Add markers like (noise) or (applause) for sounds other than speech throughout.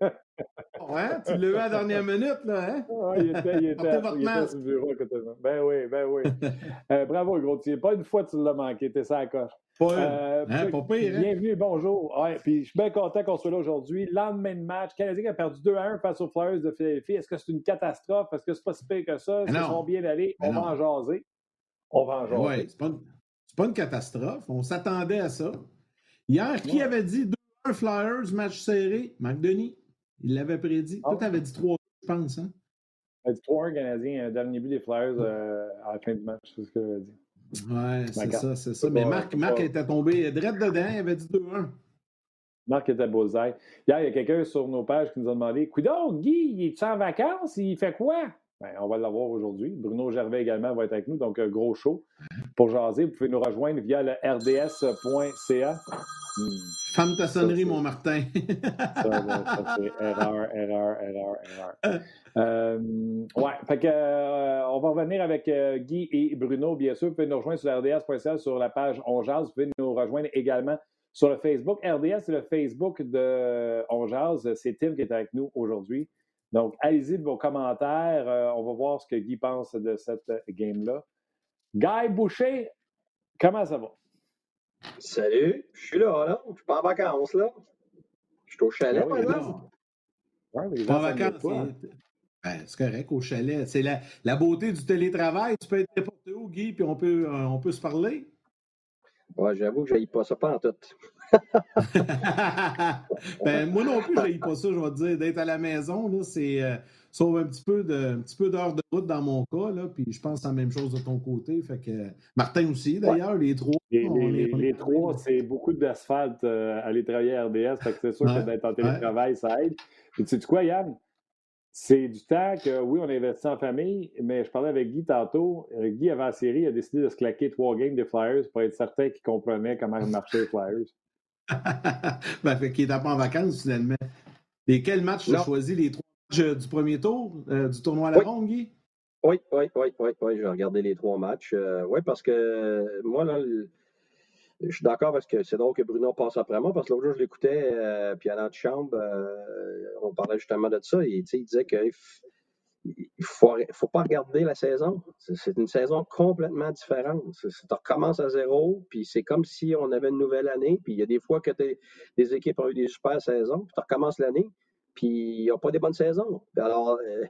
ouais, tu l'as eu à la dernière minute, là, hein? Ouais, il était, il était, il était sur le bureau à côté de moi. Ben oui, ben oui. Euh, bravo, gros. Pas une fois tu l'as manqué, t'es ça à la coche. Pas. Euh, Hein, puis, pas pire, hein? Bienvenue, bonjour. Ouais, puis je suis bien content qu'on soit là aujourd'hui. Lendemain de match, Canadien a perdu 2 à 1 face aux Flyers de Philadelphie. Est-ce que c'est une catastrophe? Est-ce que c'est pas si pire que ça? Non. sont bien allés? On va en jaser. On va en jaser. Oui, c'est pas, une- pas une catastrophe. On s'attendait à ça. Hier, qui Ouais. avait dit 2-1 Flyers, match serré? Marc Denis. Il l'avait prédit. Ah. Toi, t'avais dit 3 je pense. Hein? Il a dit 3-1 Canadien, un dernier but des Flyers euh, à la fin du match. C'est ce que j'avais dit. Ouais, c'est ça, c'est ça. Mais Marc, Marc était tombé direct dedans. Il avait dit 2-1. Marc était bullseye. Hier, il y a quelqu'un sur nos pages qui nous a demandé Coudon, Guy, il est en vacances? Il fait quoi? Ben, On va l'avoir aujourd'hui. Bruno Gervais également va être avec nous, donc euh, gros show. Pour jaser, vous pouvez nous rejoindre via le rds.ca. Hmm, Femme ta sonnerie, mon Martin. (laughs) ça, là, ça, c'est erreur, erreur, erreur, erreur. Euh, ouais, fait que, euh, on va revenir avec euh, Guy et Bruno, bien sûr. Vous pouvez nous rejoindre sur rds.ca sur la page On Jase. Vous pouvez nous rejoindre également sur le Facebook. RDS, c'est le Facebook de On Jase. C'est Tim qui est avec nous aujourd'hui. Donc, allez-y de vos commentaires. Euh, on va voir ce que Guy pense de cette euh, game-là. Guy Boucher, comment ça va? Salut, je suis là, là. Je suis pas en vacances, là. Je suis au chalet, Ah par oui, exemple. Ouais, pas en vacances. Ben, c'est correct, au chalet. C'est la, la beauté du télétravail. Tu peux être n'importe où, Guy, puis on peut, euh, on peut se parler. Ouais, j'avoue que je pas ça pas en tout. (laughs) ben, moi non plus, je n'ai pas ça, je vais te dire. D'être à la maison, là, c'est euh, sauve un petit peu de, un petit peu d'heures de route dans mon cas, là, puis je pense c'est la même chose de ton côté. Fait que Martin aussi, d'ailleurs, les trois. Les, trois, c'est beaucoup d'asphalte euh, à aller travailler à RDS. Fait que c'est sûr Ouais, que d'être en télétravail, ça aide. Tu sais quoi, Yann? C'est du temps que, oui, on investit en famille, mais je parlais avec Guy tantôt. Euh, Guy, avant la série, a décidé de se claquer trois games des Flyers pour être certain qu'il comprenait comment marchaient les Flyers. (laughs) ben, fait qu'il n'était pas en vacances, finalement. Et quel match tu as choisi? Les trois? Du premier tour euh, du tournoi à la Oui. ronde, Guy? Oui, oui, oui, oui, oui. J'ai regardé les trois matchs. Euh, oui, parce que moi, là, le- je suis d'accord parce que c'est drôle que Bruno passe après moi, parce que l'autre jour, je l'écoutais, euh, puis à l'antichambre, on parlait justement de ça, et tu sais, il disait qu'il il faut, faut pas regarder la saison. C'est une saison complètement différente. Tu recommences à zéro, puis c'est comme si on avait une nouvelle année, puis il y a des fois que t'es- des équipes ont eu des super saisons, puis tu recommences l'année, puis ils n'ont pas des bonnes saisons. Alors, euh,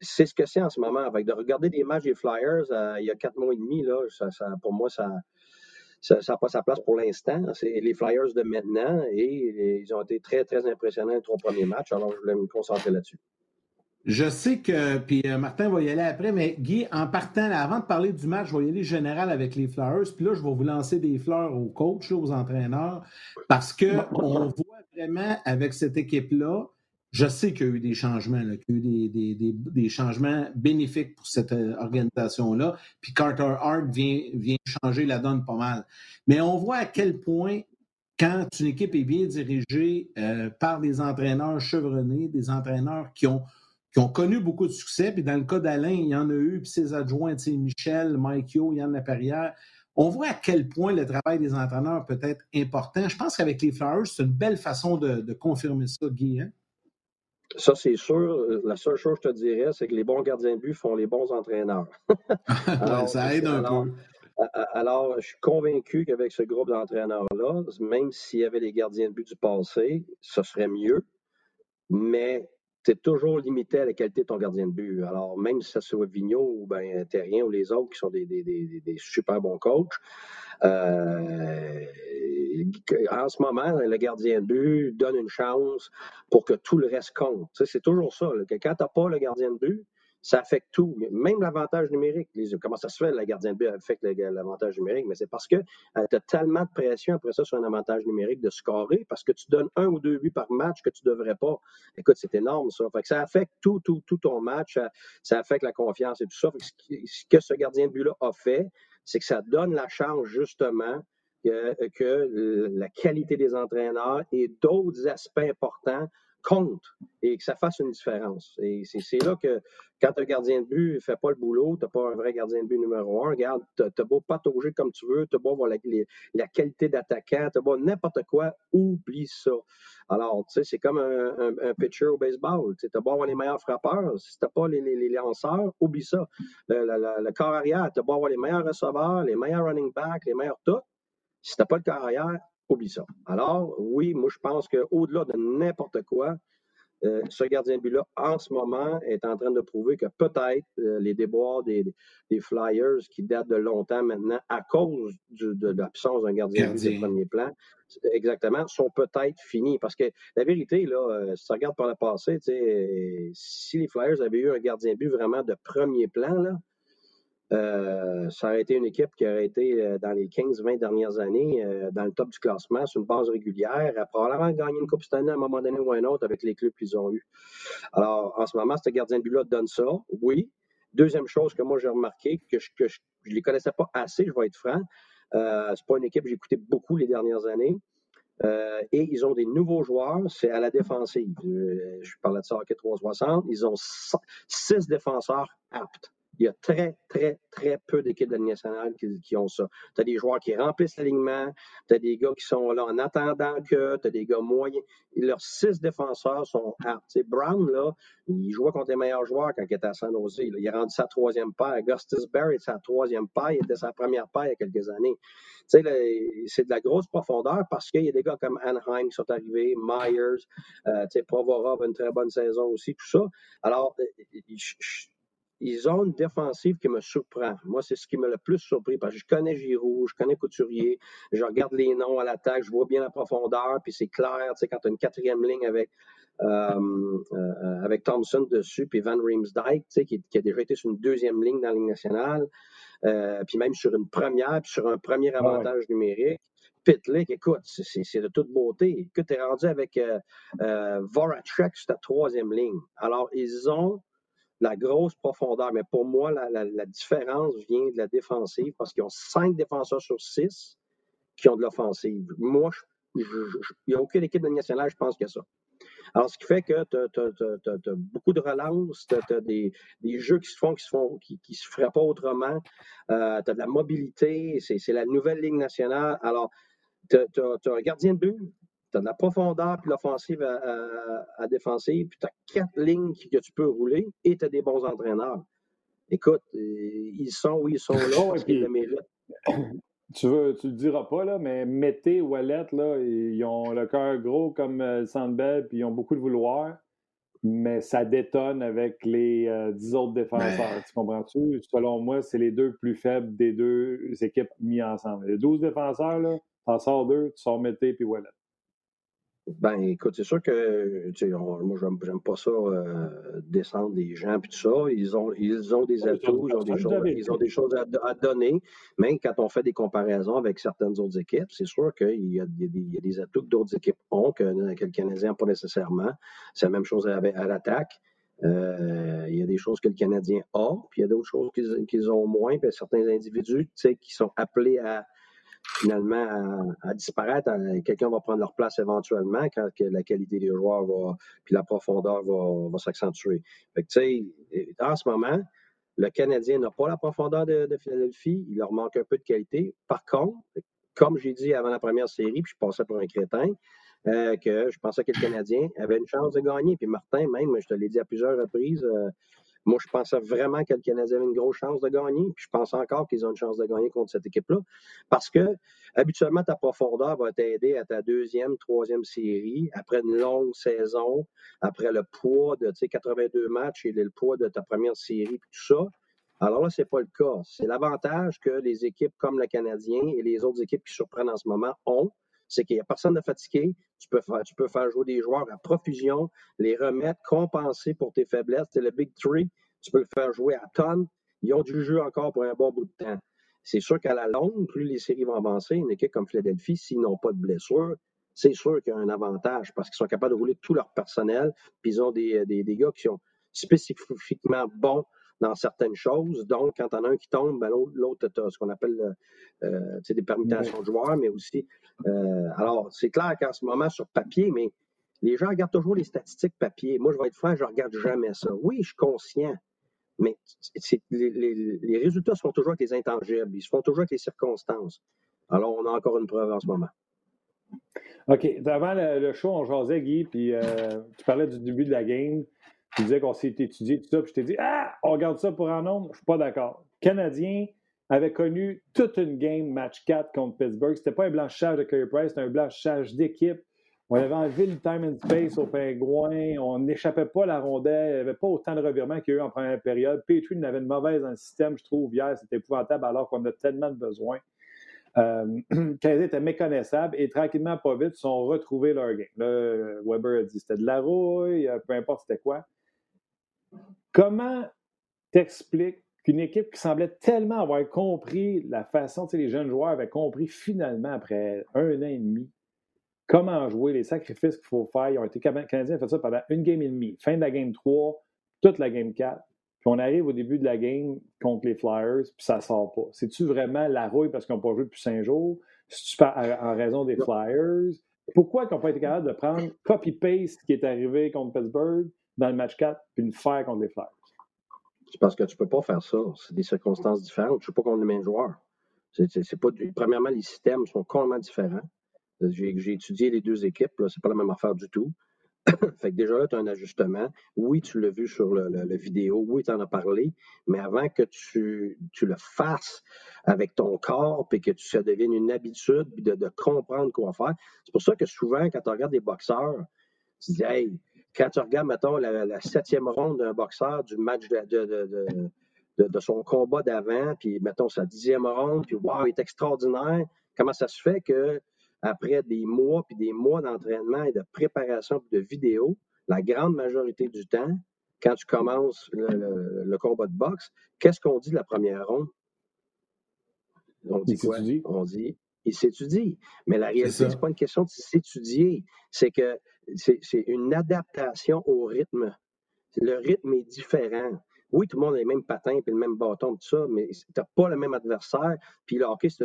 c'est ce que c'est en ce moment. Avec de regarder des matchs des Flyers euh, il y a quatre mois et demi, là, ça, ça- pour moi, ça ça n'a pas sa place pour l'instant. C'est les Flyers de maintenant et ils ont été très, très impressionnants les trois premiers matchs. Alors, je voulais me concentrer là-dessus. Je sais que, puis euh, Martin va y aller après, mais Guy, en partant, avant de parler du match, je vais y aller général avec les Flyers. Puis là, je vais vous lancer des fleurs aux coachs, aux entraîneurs, parce qu'on voit vraiment avec cette équipe-là, je sais qu'il y a eu des changements, qu'il y a eu des, changements bénéfiques pour cette euh, organisation-là. Puis Carter Hart vient, changer la donne pas mal. Mais on voit à quel point quand une équipe est bien dirigée euh, par des entraîneurs chevronnés, des entraîneurs qui ont, connu beaucoup de succès, puis dans le cas d'Alain, il y en a eu, puis ses adjoints, Michel, Mike Yo, Yann Laperrière, on voit à quel point le travail des entraîneurs peut être important. Je pense qu'avec les Flyers, c'est une belle façon de, de confirmer ça, Guy. hein? Ça, c'est sûr. La seule chose que je te dirais, c'est que les bons gardiens de but font les bons entraîneurs. (laughs) Alors, ça aide un alors, peu. Alors, je suis convaincu qu'avec ce groupe d'entraîneurs-là, même s'il y avait les gardiens de but du passé, ce serait mieux. Mais es toujours limité à la qualité de ton gardien de but. Alors, même si ça soit Vigneault ou ben, Terrien ou les autres qui sont des, des- des- super bons coachs, euh, en ce moment, le gardien de but donne une chance pour que tout le reste compte. C'est toujours ça. là, que quand tu n'as pas le gardien de but, ça affecte tout, même l'avantage numérique. Comment ça se fait, le gardien de but affecte l'avantage numérique? Mais c'est parce que tu as tellement de pression après ça sur un avantage numérique de scorer parce que tu donnes un ou deux buts par match que tu ne devrais pas. Écoute, c'est énorme ça. Fait que ça affecte tout, tout, tout ton match. Ça, affecte la confiance et tout ça. Ce, que ce gardien de but-là a fait, c'est que ça donne la chance justement que, que la qualité des entraîneurs et d'autres aspects importants compte et que ça fasse une différence. Et c'est là que quand un gardien de but ne fait pas le boulot, tu pas un vrai gardien de but numéro un, regarde, tu as beau patauger comme tu veux, tu as beau avoir la, la qualité d'attaquant, tu as beau n'importe quoi, oublie ça. Alors, tu sais, c'est comme un, un, pitcher au baseball. Tu as beau avoir les meilleurs frappeurs, si tu pas les, les, lanceurs, oublie ça. Le, le, corps arrière, tu as beau avoir les meilleurs receveurs, les meilleurs running backs, les meilleurs tout. Si tu pas le corps arrière, oublie ça. Alors, oui, moi, je pense qu'au-delà de n'importe quoi, euh, ce gardien de but-là, en ce moment, est en train de prouver que peut-être euh, les déboires des, Flyers, qui datent de longtemps maintenant, à cause de, l'absence d'un gardien, de but de premier plan, exactement, sont peut-être finis. Parce que la vérité, là, euh, si tu regardes par le passé, si les Flyers avaient eu un gardien de but vraiment de premier plan, là, euh, ça aurait été une équipe qui aurait été euh, dans les 15-20 dernières années euh, dans le top du classement sur une base régulière, a probablement gagné une Coupe cette année à un moment donné ou un autre avec les clubs qu'ils ont eus. Alors, en ce moment, ce gardien de but-là donne ça, oui. Deuxième chose que moi j'ai remarqué, que je ne les connaissais pas assez, je vais être franc, euh, c'est pas une équipe que j'ai écouté beaucoup les dernières années. et ils ont des nouveaux joueurs, c'est à la défensive. Je, parlais de ça hockey 360. Ils ont six défenseurs aptes. Il y a très, très, très peu d'équipes de la nationale qui, ont ça. Tu as des joueurs qui remplissent l'alignement, tu as des gars qui sont là en attendant que, tu as des gars moyens. leurs six défenseurs sont aptes. Brown, là, il jouait contre les meilleurs joueurs quand il était à San Jose. Il a rendu sa troisième paire. Augustus Barry, sa troisième paire. Il était sa première paire il y a quelques années. c'est de la grosse profondeur parce qu'il y a des gars comme Anaheim qui sont arrivés, Myers, euh, Provorov une très bonne saison aussi, tout ça. Alors, euh, je, ils ont une défensive qui me surprend. Moi, c'est ce qui m'a le plus surpris parce que je connais Giroud, je connais Couturier, je regarde les noms à l'attaque, je vois bien la profondeur, puis c'est clair, tu sais, quand tu as une quatrième ligne avec, euh, euh, avec Thompson dessus, puis Van Riemsdyk, tu sais, qui, a déjà été sur une deuxième ligne dans la ligne nationale, euh, puis même sur une première, puis sur un premier ah avantage numérique. Pitlick, écoute, c'est de toute beauté. Écoute, tu es rendu avec Voracek sur ta troisième ligne. Alors, ils ont la grosse profondeur. Mais pour moi, la, différence vient de la défensive parce qu'ils ont cinq défenseurs sur six qui ont de l'offensive. Moi, il n'y a aucune équipe de nationale, je pense, que ça. Alors, ce qui fait que tu as, beaucoup de relances, tu as, des, jeux qui se font, qui se font, qui, se feraient pas autrement. Euh, tu as de la mobilité, c'est la nouvelle Ligue nationale. Alors, tu as, un gardien de but, tu as de la profondeur, puis l'offensive à, défensive, puis tu as quatre lignes que tu peux rouler et tu as des bons entraîneurs. Écoute, euh, ils sont où ils sont là (laughs) parce qu'ils le méritent? (coughs) Tu veux, tu le diras pas, là, mais Mété, Wallet, là, ils ont le cœur gros comme euh, Sandbell, puis ils ont beaucoup de vouloir, mais ça détonne avec les euh, dix autres défenseurs. Tu comprends-tu? Selon moi, c'est les deux plus faibles des deux équipes mis ensemble. Les 12 défenseurs, là, t'en sors deux, tu sors Mété puis Wallet. Ben, écoute, c'est sûr que, tu sais, moi, j'aime pas ça, euh, descendre des gens puis tout ça. Ils ont, ils ont des atouts, ils ont des choses, ils ont des choses à, donner. Mais quand on fait des comparaisons avec certaines autres équipes, c'est sûr qu'il y, a des atouts que d'autres équipes ont que, que le Canadien n'a pas nécessairement. C'est la même chose à, à l'attaque. Euh, il y a des choses que le Canadien a, puis il y a d'autres choses qu'ils ont moins, puis certains individus, tu sais, qui sont appelés à finalement à, disparaître. Euh, quelqu'un va prendre leur place éventuellement quand la qualité des joueurs va, puis la profondeur va, s'accentuer. En ce moment, le Canadien n'a pas la profondeur de, Philadelphie. Il leur manque un peu de qualité. Par contre, comme j'ai dit avant la première série, puis je passais pour un crétin, euh, que je pensais que le Canadien avait une chance de gagner. Puis Martin, même, je te l'ai dit à plusieurs reprises, euh, moi, je pensais vraiment que le Canadien avait une grosse chance de gagner. Puis je pense encore qu'ils ont une chance de gagner contre cette équipe-là. Parce que habituellement, ta profondeur va t'aider à ta deuxième, troisième série, après une longue saison, après le poids de 82 matchs et le poids de ta première série, tout ça. Alors là, ce n'est pas le cas. C'est l'avantage que les équipes comme le Canadien et les autres équipes qui surprennent en ce moment ont, c'est qu'il n'y a personne de fatigué. Tu peux, faire, jouer des joueurs à profusion, les remettre, compenser pour tes faiblesses. C'est le Big Three. Tu peux le faire jouer à tonnes. Ils ont du jeu encore pour un bon bout de temps. C'est sûr qu'à la longue, plus les séries vont avancer, une équipe comme Philadelphie, s'ils n'ont pas de blessure, c'est sûr qu'il y a un avantage parce qu'ils sont capables de rouler tout leur personnel. Puis ils ont des, des, qui sont spécifiquement bons dans certaines choses. Donc, quand on a un qui tombe, ben, l'autre, a ce qu'on appelle euh, des permutations de joueurs, mais aussi. Euh, alors, c'est clair qu'en ce moment, sur papier, mais Les gens regardent toujours les statistiques papier. Moi, je vais être franc, je ne regarde jamais ça. Oui, je suis conscient, mais les, résultats se font toujours avec les intangibles. Ils se font toujours avec les circonstances. Alors, on a encore une preuve en ce moment. OK. Avant le, show, on jasait, Guy, puis euh, tu parlais du début de la game. Tu disais qu'on s'est étudié tout ça, puis je t'ai dit Ah, on regarde ça pour un nombre. Je suis pas d'accord. Canadien avait connu toute une game match 4 contre Pittsburgh. C'était pas un blanchissage de Curry Price, c'était un blanchissage d'équipe. On avait enlevé le time and space au pingouin. On n'échappait pas à la rondelle. Il n'y avait pas autant de revirements qu'il y a eu en première période. Petrie avait une mauvaise dans le système, je trouve, hier. C'était épouvantable alors qu'on a tellement de besoins. Euh, (clears throat) était méconnaissable et tranquillement, pas vite, ils sont retrouvés leur game. Là, Weber a dit c'était de la rouille, peu importe c'était quoi. Comment t'expliques qu'une équipe qui semblait tellement avoir compris la façon, tu les jeunes joueurs avaient compris finalement après un an et demi comment jouer, les sacrifices qu'il faut faire? Ils ont été Canadiens ont fait ça pendant une game et demie. Fin de la game 3, toute la game 4. Puis on arrive au début de la game contre les Flyers, puis ça sort pas. C'est-tu vraiment la rouille parce qu'ils n'ont pas joué depuis cinq jours? C'est-tu en raison des Flyers? Pourquoi ils n'ont pas été capables de prendre copy-paste ce qui est arrivé contre Pittsburgh? Dans le match 4 puis le faire contre les Flyers? C'est parce que tu ne peux pas faire ça. C'est des circonstances différentes. Je ne sais pas contre les mêmes joueurs. C'est, pas premièrement, les systèmes sont complètement différents. J'ai étudié les deux équipes, c'est pas la même affaire du tout. (coughs) fait que déjà là, tu as un ajustement. Oui, tu l'as vu sur le, vidéo, oui, tu en as parlé, mais avant que tu, le fasses avec ton corps, puis que tu, ça devienne une habitude, puis de, comprendre quoi faire. C'est pour ça que souvent, quand tu regardes des boxeurs, tu dis, hey, quand tu regardes, mettons, la, septième ronde d'un boxeur du match de, de son combat d'avant, puis mettons sa dixième ronde, puis wow, il est extraordinaire. Comment ça se fait que après des mois puis des mois d'entraînement et de préparation de vidéos, la grande majorité du temps, quand tu commences le, combat de boxe, qu'est-ce qu'on dit de la première ronde? On dit quoi? On dit il s'étudie. Mais la réalité, ce n'est pas une question de s'étudier, c'est que c'est une adaptation au rythme. Le rythme est différent oui, tout le monde a les mêmes patins et le même bâton, tout ça, mais tu n'as pas le même adversaire. Puis le hockey, c'est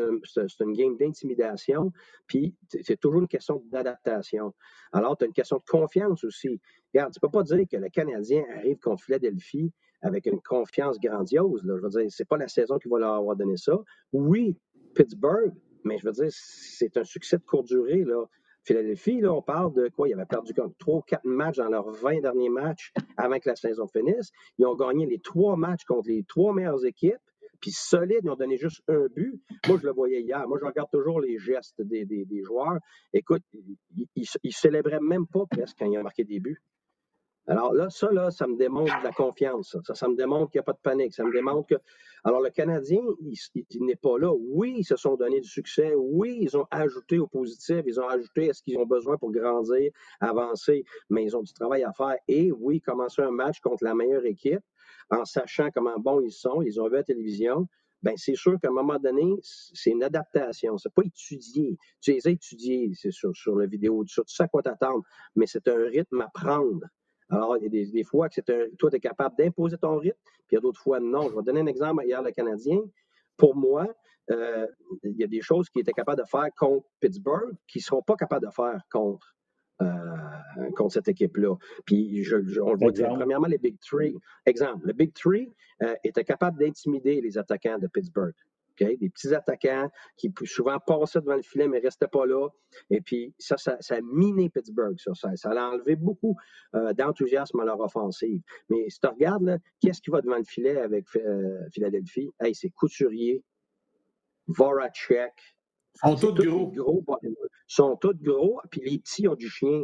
une game d'intimidation. Puis c'est toujours une question d'adaptation. Alors, tu as une question de confiance aussi. Regarde, tu ne peux pas dire que le Canadien arrive contre Philadelphie avec une confiance grandiose. Je veux dire, c'est pas la saison qui va leur avoir donné ça. Oui, Pittsburgh, mais je veux dire, c'est un succès de courte durée. Là. Philadelphie, là, on parle de quoi? Ils avaient perdu comme 3 ou 4 matchs dans leurs 20 derniers matchs avant que la saison finisse. Ils ont gagné les trois matchs contre les trois meilleures équipes. Puis solides, ils ont donné juste un but. Moi, je le voyais hier. Moi, je regarde toujours les gestes des, joueurs. Écoute, ils ne célébraient même pas presque quand ils ont marqué des buts. Alors là, ça, là, ça me démontre de la confiance. Ça, ça me démontre qu'il n'y a pas de panique. Ça me démontre que. Alors, le Canadien, il, n'est pas là. Oui, ils se sont donné du succès. Oui, ils ont ajouté au positif. Ils ont ajouté à ce qu'ils ont besoin pour grandir, avancer. Mais ils ont du travail à faire. Et oui, commencer un match contre la meilleure équipe en sachant comment bons ils sont. Ils ont vu à la télévision. Bien, c'est sûr qu'à un moment donné, c'est une adaptation. C'est pas étudier. Tu les as étudiés, c'est sur, sur la vidéo, tout ça à quoi t'attendre, mais c'est un rythme à prendre. Alors, il y a des, fois que un, toi, tu es capable d'imposer ton rythme, puis il y a d'autres fois, non. Je vais donner un exemple hier, le Canadien. Pour moi, euh, il y a des choses qu'il était capable de faire contre Pittsburgh qui ne seront pas capables de faire contre, euh, contre cette équipe-là. Puis, je, on le voit dire, premièrement, les Big Three. Exemple, le Big Three euh, était capable d'intimider les attaquants de Pittsburgh. Des petits attaquants qui souvent passaient devant le filet mais ne restaient pas là. Et puis ça, ça, a miné Pittsburgh. Ça, ça, a enlevé beaucoup euh, d'enthousiasme à leur offensive. Mais si tu regardes, qu'est-ce qui va devant le filet avec euh, Philadelphie? Hey, c'est Couturier, Voracek. Sont tous gros. gros. Ils sont tous gros, puis les petits ont du chien.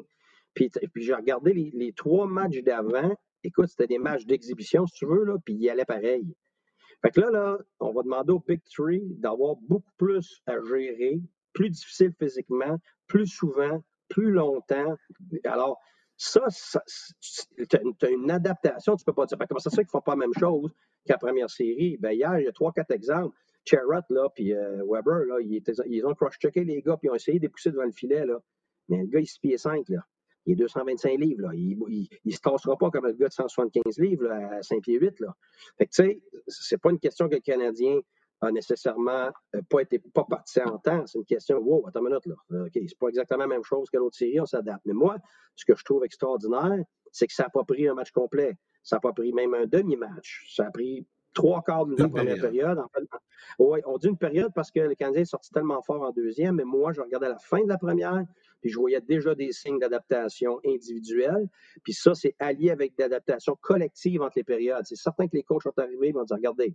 Puis, puis j'ai regardé les, les, trois matchs d'avant. Écoute, c'était des matchs d'exhibition, si tu veux, là, puis ils allaient pareil. Fait que là, là, on va demander au Big Three d'avoir beaucoup plus à gérer, plus difficile physiquement, plus souvent, plus longtemps. Alors, ça, tu as une adaptation, tu ne peux pas dire. Comment ça se fait qu'ils ne font pas la même chose qu'à première série? Ben, hier, il y a trois, quatre exemples. Cherrott, là, puis euh, Weber, là, ils, ont cross-checké les gars, puis ils ont essayé de pousser devant le filet, là. Mais le gars, il se pied 5, là il est 225 livres. Là. Il ne se tassera pas comme le gars de 175 livres à 5 pieds 8. Là. Fait que, tu sais, c'est pas une question que le Canadien a nécessairement euh, pas été pas parti en temps. C'est une question, wow, attends une minute, là. Euh, OK, c'est pas exactement la même chose que l'autre série, on s'adapte. Mais moi, ce que je trouve extraordinaire, c'est que ça n'a pas pris un match complet. Ça n'a pas pris même un demi-match. Ça a pris trois quarts de la première période. En fait, oui, on dit une période parce que le Canadien est sorti tellement fort en deuxième, mais moi, je regardais la fin de la première, puis je voyais déjà des signes d'adaptation individuelle. Puis ça, c'est allié avec d'adaptation collective entre les périodes. C'est certain que les coachs sont arrivés, ils vont dire regardez.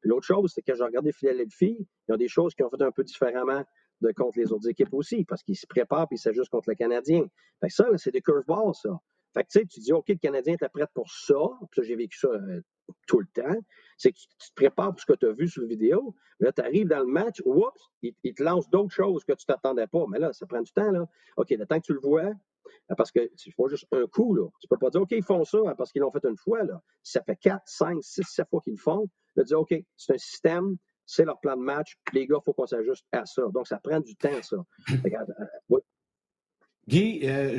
Puis l'autre chose, c'est que j'ai regardé Philadelphie, il y a des choses qui ont fait un peu différemment de contre les autres équipes aussi, parce qu'ils se préparent puis ils s'ajustent contre le Canadien. Fait que ça, c'est des curveballs, ça. Fait que tu sais, tu dis, OK, le Canadien était prêt pour ça. Puis ça, j'ai vécu ça euh, tout le temps. C'est que tu, te prépares pour ce que tu as vu sur la vidéo. Là, tu arrives dans le match, oups, il, te lance d'autres choses que tu t'attendais pas. Mais là, ça prend du temps, là. OK, le temps que tu le vois, euh, parce que tu fais juste un coup, là. Tu peux pas dire, OK, ils font ça hein, parce qu'ils l'ont fait une fois, là. Ça fait 4, 5, 6, 7 fois qu'ils le font, là, dis, OK, c'est un système, c'est leur plan de match, les gars, il faut qu'on s'ajuste à ça. Donc, ça prend du temps, ça. Regarde, euh, oui. Guy, euh,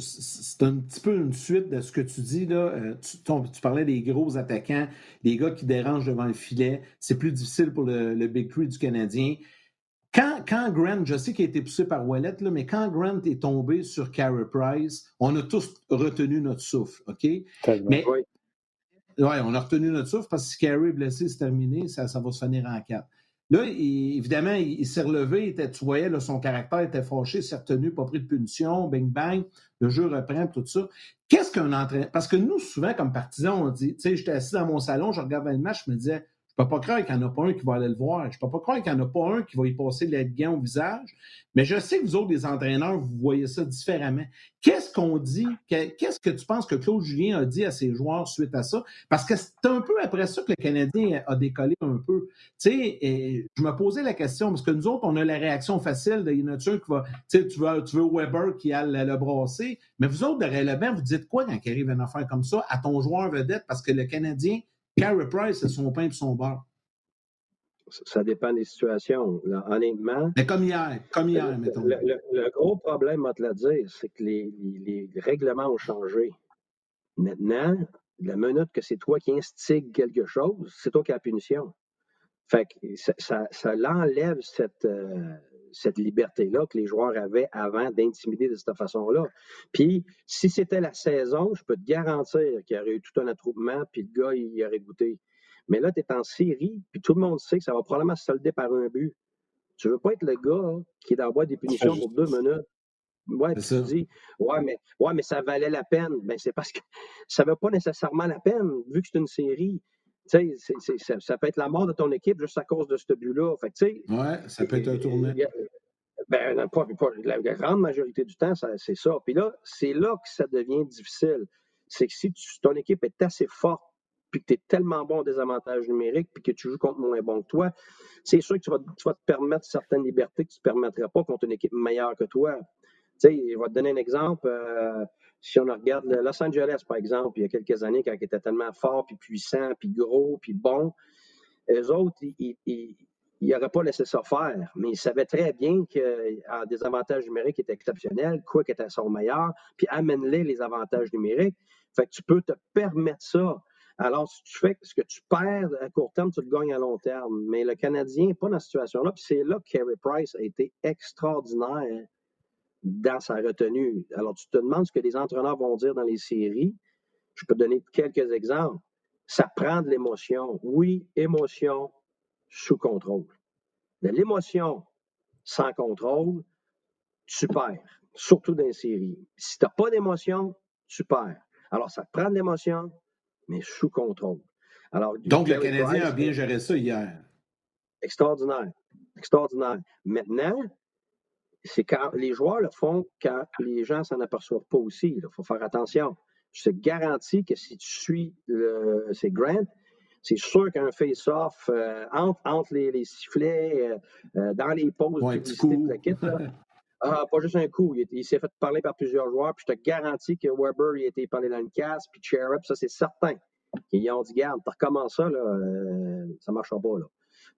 c'est un petit peu une suite de ce que tu dis. Là. Euh, tu, parlais des gros attaquants, des gars qui dérangent devant le filet. C'est plus difficile pour le, Big Three du Canadien. Quand, quand, Grant, je sais qu'il a été poussé par Wallet, là, mais quand Grant est tombé sur Carey Price, on a tous retenu notre souffle, OK? Mais, oui. ouais, on a retenu notre souffle parce que si Carey est blessé, c'est terminé, ça, ça va se finir en quatre. Là, évidemment, il, s'est relevé, était, tu voyais, son caractère était fâché, s'est retenu, pas pris de punition, bing bang, le jeu reprend, tout ça. Qu'est-ce qu'un entraîneur. Parce que nous, souvent, comme partisans, on dit, tu sais, j'étais assis dans mon salon, je regardais le match, je me disais, je peux pas croire qu'il n'y en a pas un qui va aller le voir. Je peux pas croire qu'il n'y en a pas un qui va y passer l'aide-gain au visage. Mais je sais que vous autres, les entraîneurs, vous voyez ça différemment. Qu'est-ce qu'on dit? Qu'est-ce que tu penses que Claude Julien a dit à ses joueurs suite à ça? Parce que c'est un peu après ça que le Canadien a décollé un peu. Tu sais, je me posais la question, parce que nous autres, on a la réaction facile de une qui va, tu sais, tu veux, tu veux Weber qui a le, le brasser? Mais vous autres, derrière le vous dites quoi quand il arrive une affaire comme ça à ton joueur vedette? Parce que le Canadien Carey Price, c'est son pain et son beurre. Ça dépend des situations. honnêtement. Mais comme hier, comme hier, le, mettons. Le, gros problème, à te le dire, c'est que les, règlements ont changé. Maintenant, la minute que c'est toi qui instigue quelque chose, c'est toi qui as la punition. Fait que ça, ça, l'enlève cette, euh, cette liberté-là que les joueurs avaient avant d'intimider de cette façon-là. Puis, si c'était la saison, je peux te garantir qu'il y aurait eu tout un attroupement, puis le gars, il, aurait goûté. Mais là, tu es en série, puis tout le monde sait que ça va probablement se solder par un but. Tu veux pas être le gars qui est dans des punitions pour deux minutes. Ouais, tu te dis, ouais mais, ouais, mais ça valait la peine. Ben, c'est parce que (laughs) ça ne vaut pas nécessairement la peine, vu que c'est une série. Tu sais, ça, peut être la mort de ton équipe juste à cause de ce but-là. Oui, ça peut être un tournant. Ben, la, grande majorité du temps, c'est ça. Puis là, c'est là que ça devient difficile. C'est que si ton équipe est assez forte, puis que tu es tellement bon des avantages numériques, puis que tu joues contre moins bon que toi, c'est sûr que tu vas, te permettre certaines libertés que tu ne te permettrais pas contre une équipe meilleure que toi. Sais, je vais te donner un exemple. Euh, si on regarde Los Angeles, par exemple, il y a quelques années, quand ils étaient tellement forts, puis puissants, puis gros, puis bons, eux autres, ils n'auraient pas laissé ça faire. Mais ils savaient très bien qu'à des avantages numériques étaient exceptionnels, Quick était son meilleur, puis amène-les les avantages numériques. Fait que tu peux te permettre ça. Alors, si tu fais ce que tu perds à court terme, tu le gagnes à long terme. Mais le Canadien n'est pas dans cette situation-là. Puis c'est là que Carey Price a été extraordinaire dans sa retenue. Alors, tu te demandes ce que les entraîneurs vont dire dans les séries. Je peux te donner quelques exemples. Ça prend de l'émotion. Oui, émotion sous contrôle. De l'émotion sans contrôle, tu perds, surtout dans les séries. Si tu n'as pas d'émotion, tu perds. Alors, ça prend de l'émotion, mais sous contrôle. Alors, Donc, le Canadien a bien géré ça hier. Extraordinaire. Extraordinaire. Maintenant, c'est quand les joueurs le font quand les gens s'en aperçoivent pas aussi. Il faut faire attention. Je te garantis que si tu suis le, c'est Grant, c'est sûr qu'un face-off euh, entre, les, sifflets, euh, euh, dans les pauses ouais, de la kit, (laughs) ah, pas juste un coup. Il, s'est fait parler par plusieurs joueurs, puis je te garantis que Weber il a été parlé dans le casse, puis Cherub, ça c'est certain. Ils ont dit, garde, tu recommences ça, là, ça ne marchera pas. Là.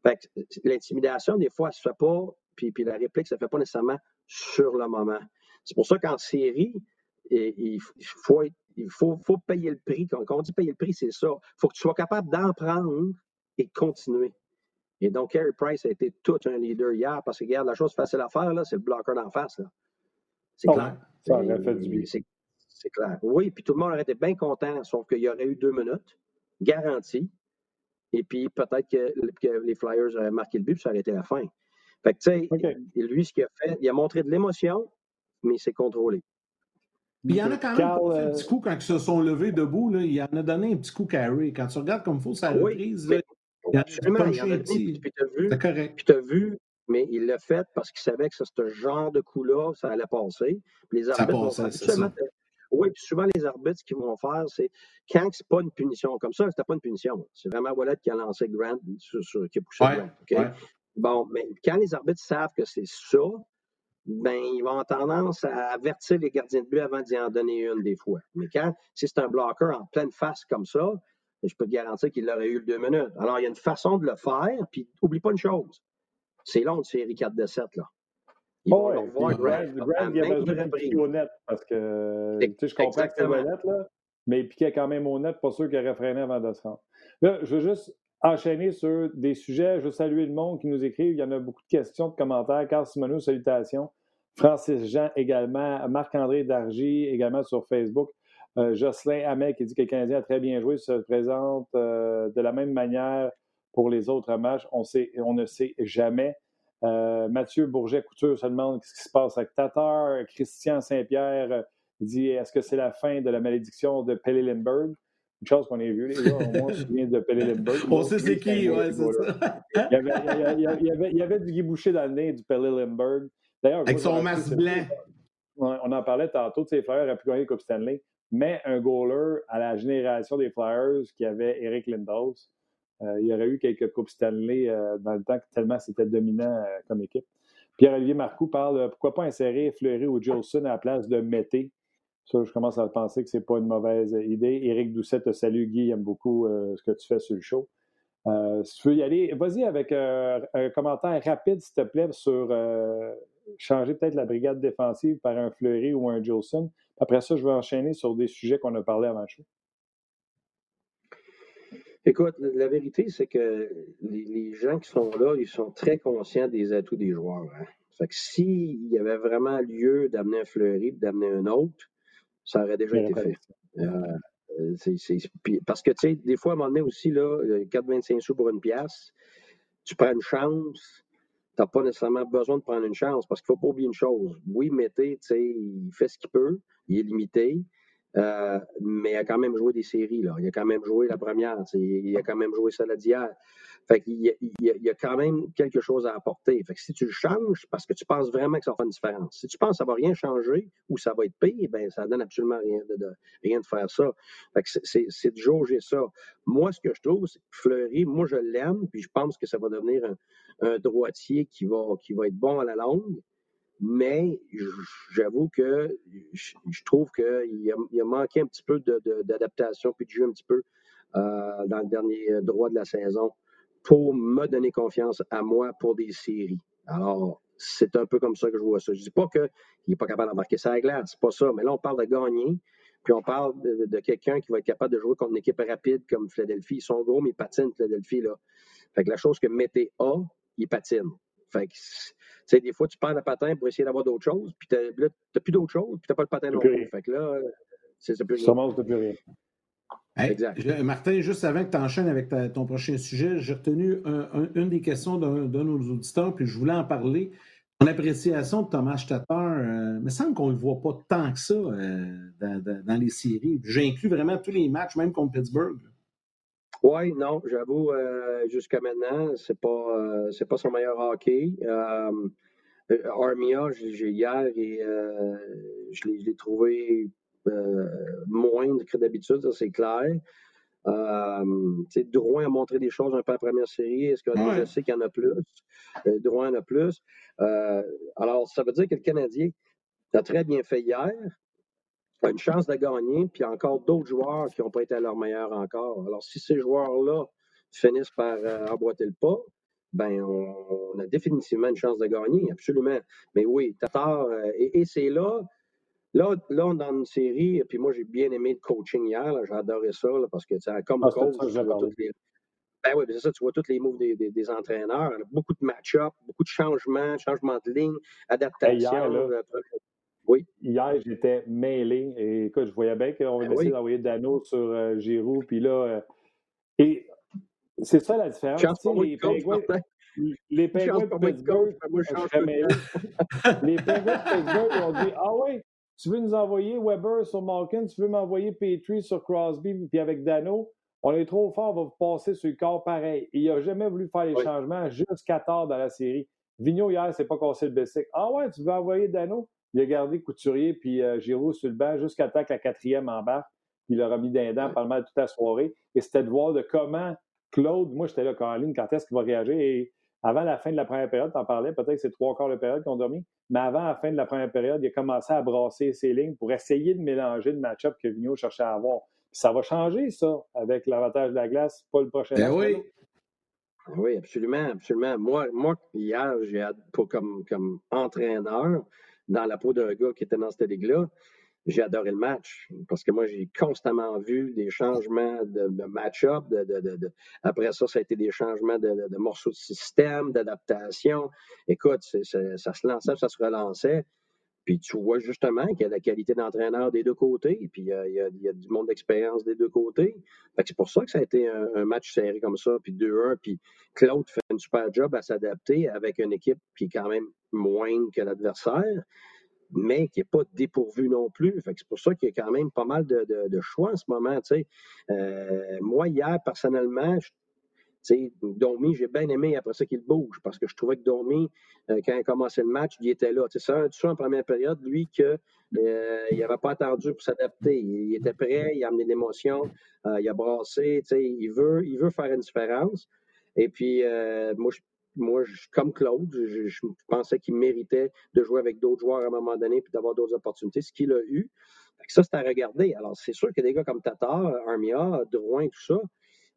Fait l'intimidation, des fois, elle se fait pas puis, la réplique, ça ne fait pas nécessairement sur le moment. C'est pour ça qu'en série, il faut, il faut, faut payer le prix. Quand on dit payer le prix, c'est ça. Il faut que tu sois capable d'en prendre et de continuer. Et donc, Carey Price a été tout un leader hier parce que, regarde, la chose facile à faire, là, c'est le bloqueur d'en face. C'est Oh, clair. ça aurait fait du bien. C'est c'est clair. Oui, puis tout le monde aurait été bien content, sauf qu'il y aurait eu deux minutes, garantie. Et puis peut-être que, que les Flyers auraient marqué le but, puis ça aurait été la fin. Fait que, tu sais, lui, ce qu'il a fait, il a montré de l'émotion, mais il s'est contrôlé. Puis il y en a quand même Carl, un euh, petit coup quand ils se sont levés debout. Là, il en a donné un petit coup carré. Quand tu regardes comme il faut sa Oui, reprise, mais- là, il a Absolument, il y en a puis tu as vu, correct. puis tu as vu, mais il l'a fait parce qu'il savait que ce ce genre de coup-là, ça allait passer. Puis les Ça arbitres vont passait, Seulement- Oui, puis souvent les arbitres, ce qu'ils vont faire, c'est quand c'est pas une punition comme ça, c'était pas une punition. C'est vraiment Wallet qui a lancé Grant, sur, sur- qui a poussé Ouais, Grant. Ouais. Bon, mais quand les arbitres savent que c'est ça, ben, ils vont avoir tendance à avertir les gardiens de but avant d'y en donner une des fois. Mais quand, si c'est un bloqueur en pleine face comme ça, je peux te garantir qu'il aurait eu le deux minutes. Alors, il y a une façon de le faire, puis oublie pas une chose. C'est long de série 4 de 7, là. Ils vont Oh, le revoir, puis Grant, il a besoin reprise. au net parce que tu sais, je comprends que c'est honnête, là, mais il piquait quand même au net, pas sûr qu'il aurait freiné avant de se rendre. Là, je veux juste enchaîner sur des sujets. Je veux saluer le monde qui nous écrit. Il y en a beaucoup de questions, de commentaires. Carl Simoneau, salutations. Francis Jean également. Marc-André Dargy également sur Facebook. Euh, Jocelyn Hamel qui dit que le Canadien a très bien joué, se présente euh, de la même manière pour les autres matchs. On, ne sait jamais. Euh, Mathieu Bourget-Couture se demande ce qui se passe avec Tatar. Christian Saint-Pierre dit est-ce que c'est la fin de la malédiction de Pelle Lindbergh? Une chose qu'on ait vue, les gars. Au moins, on se souvient de Pelle Lindbergh. (laughs) On sait c'est qui, ouais, c'est ça. Il y, avait, il, y avait, il y avait- il y avait- il y avait du Guy Boucher dans le nez du Pelle Lindbergh. D'ailleurs, Avec son masque blanc. on en parlait tantôt, tu sais, les Flyers auraient pu gagner la Coupe Stanley, mais un goaler à la génération des Flyers qui avait Eric Lindros, euh, il y aurait eu quelques Coupes Stanley euh, dans le temps, tellement c'était dominant euh, comme équipe. Pierre-Olivier Marcoux parle pourquoi pas insérer Fleury ou Jolson à la place de Mété. Je commence à penser que c'est pas une mauvaise idée. Éric Doucet te salue, Guy, il aime beaucoup euh, ce que tu fais sur le show. Euh, si tu veux y aller, vas-y avec euh, un commentaire rapide, s'il te plaît, sur changer peut-être la brigade défensive par un Fleury ou un Jolson. Après ça, je vais enchaîner sur des sujets qu'on a parlé avant le show. Écoute, la vérité, c'est que les, gens qui sont là, ils sont très conscients des atouts des joueurs. Hein. Fait que s'il y avait vraiment lieu d'amener un Fleury d'amener un autre, ça aurait déjà été fait. Euh, euh, parce que, tu sais, des fois, à un moment donné aussi, là, euh, 4,25 sous pour une pièce, tu prends une chance, tu n'as pas nécessairement besoin de prendre une chance parce qu'il ne faut pas oublier une chose. Oui, Mété, tu sais, il fait ce qu'il peut, il est limité, euh, mais il a quand même joué des séries, là. Il a quand même joué la première, il a quand même joué celle d'hier. Fait qu'il y y a- quand même quelque chose à apporter. Fait que si tu le changes, parce que tu penses vraiment que ça va faire une différence. Si tu penses que ça va rien changer ou ça va être pire, ben ça donne absolument rien de, de- rien de faire ça. Fait que c'est- de jauger ça. Moi, ce que je trouve, c'est que Fleury, moi, je l'aime, puis je pense que ça va devenir un, un droitier qui va, qui va être bon à la longue. Mais j'avoue que je, trouve qu'il a, a manqué un petit peu de- de- d'adaptation puis de jeu un petit peu euh, dans le dernier droit de la saison pour me donner confiance à moi pour des séries. Alors, c'est un peu comme ça que je vois ça. Je dis pas qu'il n'est pas capable d'embarquer ça à la glace, c'est pas ça. Mais là, on parle de gagner, puis on parle de, de quelqu'un qui va être capable de jouer contre une équipe rapide comme Philadelphie. Ils sont gros, mais ils patinent, Philadelphie, là. Fait que la chose que Mété a, il patine. Fait que, tu sais, des fois, tu perds le patin pour essayer d'avoir d'autres choses, puis là, t'as plus d'autres choses, puis t'as pas le patin non plus. Fait que là, c'est plus Ça rien. de plus rien. Hey, je- Martin, juste avant que tu enchaînes avec ta- ton prochain sujet, j'ai retenu un- un- une des questions d'un de nos auditeurs, puis je voulais en parler. Ton appréciation de Thomas Tatar, euh, il me semble qu'on ne le voit pas tant que ça euh, dans, les séries. J'inclus vraiment tous les matchs, même contre Pittsburgh. Oui, non, j'avoue, euh, jusqu'à maintenant, c'est pas euh, c'est pas son meilleur hockey. Euh, euh, Armia, hier et euh, je l'ai trouvé euh, moindre que d'habitude, ça c'est clair. Euh, Drouin a montré des choses un peu à la première série. Est-ce que Ouais. je sais qu'il y en a plus? Euh, Drouin en a plus. Euh, alors, ça veut dire que le Canadien a très bien fait hier, a une chance de gagner, puis il y a encore d'autres joueurs qui n'ont pas été à leur meilleur encore. Alors, si ces joueurs-là finissent par euh, emboîter le pas, ben on, on a définitivement une chance de gagner, absolument. Mais oui, Tatar, euh, et, et c'est là, là, là, on est dans une série, et puis moi, j'ai bien aimé le coaching hier, j'ai adoré ça, là, parce que, tu sais, comme Ah, coach, tu vois toutes les- Ben oui, c'est ça, tu vois tous les moves des, des, entraîneurs, beaucoup de match-up, beaucoup de changements, changements de ligne, adaptation. Hier, oui. Hier, j'étais mêlé. Et écoute, je voyais bien qu'on ben essayer d'envoyer Dano sur euh, Giroud, puis là, euh, et c'est ça la différence. les Penguins, (laughs) les Penguins de Pittsburgh, les Penguins de Pittsburgh ont dit Ah ouais, tu veux nous envoyer Weber sur Malkin, tu veux m'envoyer Petrie sur Crosby, puis avec Dano on est trop fort, on va vous passer sur le corps pareil. il n'a jamais voulu faire les changements jusqu'à tard dans la série. Vigneault, hier, c'est pas cassé le basic. Ah ouais, tu veux envoyer Dano? Il a gardé Couturier puis euh, Giroud sur le banc jusqu'à temps que la quatrième embarque. Puis il a remis d'un dent par mal toute la soirée. Et c'était de voir de comment Claude, moi j'étais là, Caroline, quand est-ce qu'il va réagir? Et avant la fin de la première période, tu en parlais, peut-être que c'est trois quarts de période qu'ils ont dormi, mais avant la fin de la première période, il a commencé à brasser ses lignes pour essayer de mélanger le match-up que Vigneault cherchait à avoir. Ça va changer, ça, avec l'avantage de la glace, pas le prochain ben oui. Oui, absolument, absolument. Moi, moi hier, j'ai comme, comme entraîneur, dans la peau d'un gars qui était dans cette ligue-là, j'ai adoré le match parce que moi, j'ai constamment vu des changements de, match-up. Après ça, ça a été des changements de, morceaux de système, d'adaptation. Écoute, ça se lançait, ça se relançait. Puis tu vois justement qu'il y a la qualité d'entraîneur des deux côtés, puis il y a, du monde d'expérience des deux côtés. c'est pour ça que ça a été un, match serré comme ça, puis 2-1, puis Claude fait un super job à s'adapter avec une équipe qui est quand même moindre que l'adversaire, mais qui n'est pas dépourvue non plus. c'est pour ça qu'il y a quand même pas mal de, choix en ce moment. Euh, moi, hier, personnellement, je Domi, j'ai bien aimé après ça qu'il bouge parce que je trouvais que Domi, euh, quand il a commencé le match, il était là. C'est un en première période, lui, qu'il euh, n'avait pas attendu pour s'adapter. Il, était prêt, il a amené l'émotion, il a brassé. Il veut, il veut faire une différence. Et puis, moi, je, moi, comme Claude, je, pensais qu'il méritait de jouer avec d'autres joueurs à un moment donné puis d'avoir d'autres opportunités, ce qu'il a eu. Ça, c'est à regarder. Alors, c'est sûr que des gars comme Tatar, Armia, Drouin, tout ça,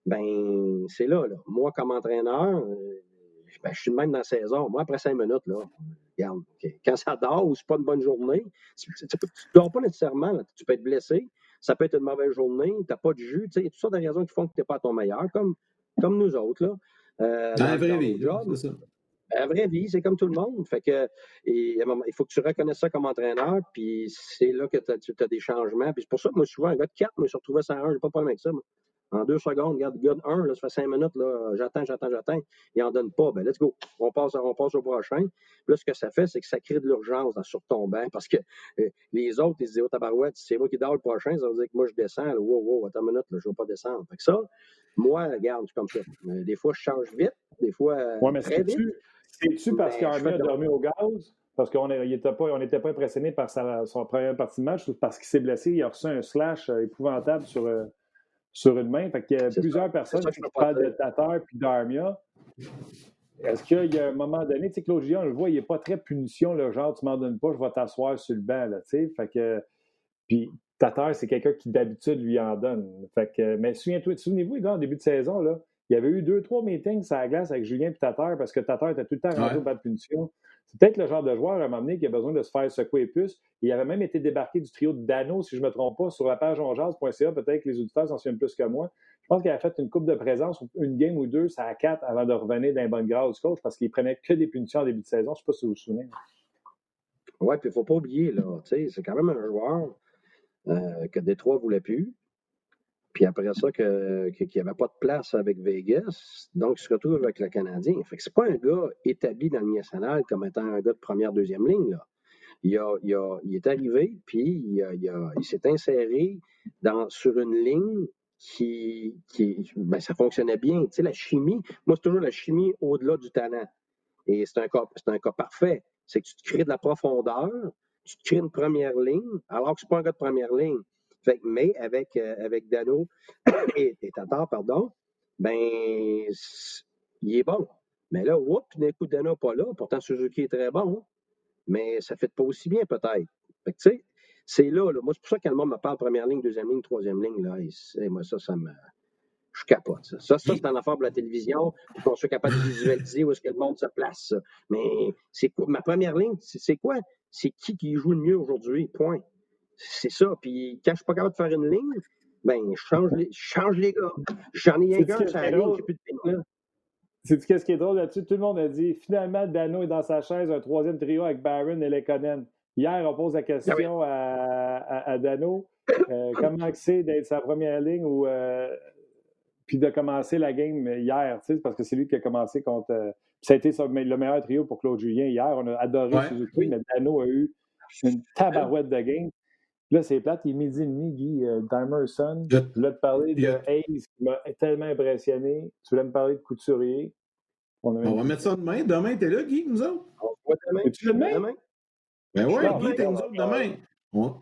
ben c'est là, là. Moi, comme entraîneur, euh, ben, je suis de même dans la saison. Moi, après cinq minutes, là, regarde, quand ça dort ou c'est pas une bonne journée, tu ne dors pas nécessairement. tu peux être blessé. Ça peut être une mauvaise journée, tu n'as pas de jus. Il y a toutes sortes de raisons qui font que tu n'es pas à ton meilleur, comme, comme nous autres. Là. Euh, dans, la vraie vie, c'est ça. La vraie vie, c'est comme tout le monde. Fait que, il faut que tu reconnaisses ça comme entraîneur, puis c'est là que tu as, des changements. Puis c'est pour ça que moi, souvent, un gars de 4 me suis retrouvé à 1, je n'ai pas de problème avec ça. Moi en deux secondes, regarde, regarde un, là, ça fait cinq minutes, là, j'attends, j'attends, j'attends, il n'en donne pas, ben let's go, on passe, on passe au prochain. là, ce que ça fait, c'est que ça crée de l'urgence sur ton banc, parce que euh, les autres, ils se disent, oh, tabarouette, c'est moi qui dors le prochain, ça veut dire que moi, je descends, là, wow, wow, attends une minute, là, je ne vais pas descendre. Fait que ça, moi, regarde, c'est comme ça. Euh, des fois, je change vite, des fois, ouais, mais très vite. C'est-tu parce qu'Armia a dormi au gaz? Parce qu'on n'était pas, on pas impressionné par sa, son première partie de match, parce qu'il s'est blessé, il a reçu un slash euh, épouvantable sur, sur une main. Fait qu'il y a plusieurs personnes qui parlent de Tatar puis d'Armia. Est-ce qu'il y a un moment donné, tu sais, Claude Gion, on le voit, il n'est pas très punition, le genre, tu m'en donnes pas, je vais t'asseoir sur le banc, là, tu sais. Fait que, puis Tatar, c'est quelqu'un qui d'habitude lui en donne. Fait que, mais souviens-toi, souvenez-vous, gars, en début de saison, là, il y avait eu deux, trois meetings à la glace avec Julien et Tatar parce que Tatar était tout le temps rendu au bas de punition. C'est peut-être le genre de joueur à un moment donné qui a besoin de se faire secouer plus. Il avait même été débarqué du trio de Dano, si je ne me trompe pas, sur la page onjaz.ca. Peut-être que les auditeurs s'en souviennent plus que moi. Je pense qu'il a fait une coupe de présence, une game ou deux, ça à quatre avant de revenir d'un bon grade du coach parce qu'il prenait que des punitions en début de saison. Je ne sais pas si vous vous souvenez. Oui, puis il ne faut pas oublier, là, c'est quand même un joueur euh, que Détroit ne voulait plus. Puis après ça, qu'il n'y avait pas de place avec Vegas, donc il se retrouve avec le Canadien. Fait que c'est pas un gars établi dans le national comme étant un gars de première, deuxième ligne. Là. Il, a, il, a, il, est arrivé, puis il, il s'est inséré dans, sur une ligne qui, qui ben, ça fonctionnait bien. Tu sais, la chimie, moi, c'est toujours la chimie au-delà du talent. Et c'est un cas, c'est un cas parfait. C'est que tu te crées de la profondeur, tu te crées une première ligne, alors que c'est pas un gars de première ligne mais avec, euh, avec Dano (coughs) et, Tatar, pardon, ben, il est bon. Mais là, whoop, d'un coup, Dano pas là. Pourtant, Suzuki est très bon. Mais ça ne fait pas aussi bien, peut-être. tu sais, c'est là, là, Moi, c'est pour ça que le monde me parle première ligne, deuxième ligne, troisième ligne. Là, et, moi, ça, ça me. Je capote. Ça, ça, ça c'est un affaire pour la télévision, pour qu'on soit capable de visualiser où est-ce que le monde se place. Mais c'est? Ma première ligne, c'est quoi? C'est qui qui joue le mieux aujourd'hui? Point. C'est ça. Puis quand je suis pas capable de faire une ligne, Ben, change les, change les gars. J'en ai un gars, ça ligne, plus de là. C'est qu'est-ce qui est drôle là-dessus? Tout le monde a dit finalement, Dano est dans sa chaise, un troisième trio avec Barron et Lekonen. Hier, on pose la question ah à, à, Dano euh, (coughs) comment c'est d'être sa première ligne ou euh, puis de commencer la game hier, parce que c'est lui qui a commencé contre. Euh, ça a été le meilleur trio pour Claude Julien hier. On a adoré ouais, Suzuki, mais Dano a eu une tabarouette de game. Là, c'est plate, il est midi et demi, Guy. Euh, Dimerson, je voulais te parler de Hayes qui m'a tellement impressionné. Tu voulais me parler de Couturier. On, va mettre ça demain. Demain, t'es là, Guy, nous autres? On demain. Es-tu là demain? demain? Ben oui, Guy, t'es nous autres demain. On,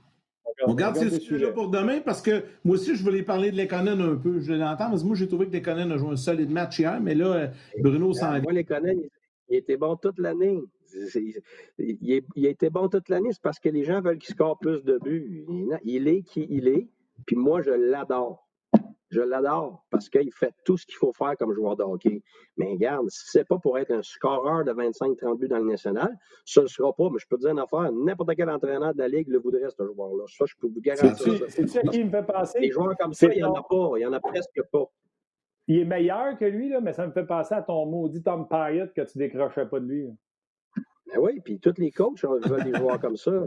on garde ces sujets-là pour demain parce que moi aussi, je voulais parler de Lekonen un peu. Je l'entends, parce que moi, j'ai trouvé que Lekonen a joué un solide match hier, mais là, euh, Bruno s'en Moi, Lekonen, il était bon toute l'année. Il, a été bon toute l'année, c'est parce que les gens veulent qu'il score plus de buts. Il est qui il est, puis moi, je l'adore. Je l'adore parce qu'il fait tout ce qu'il faut faire comme joueur de hockey. Mais regarde, si c'est pas pour être un scoreur de 25-30 buts dans le national, ça ne le sera pas. Mais je peux te dire une affaire, n'importe quel entraîneur de la Ligue le voudrait, ce joueur-là. Ça, je peux vous garantir. C'est ça qui me fait penser. Des joueurs comme ça, il n'y en a pas. Il n'y en a presque pas. Il est meilleur que lui, là, mais ça me fait penser à ton maudit Tom Pyatt que tu décrochais pas de lui. Ben oui, puis tous les coachs veulent des joueurs comme ça.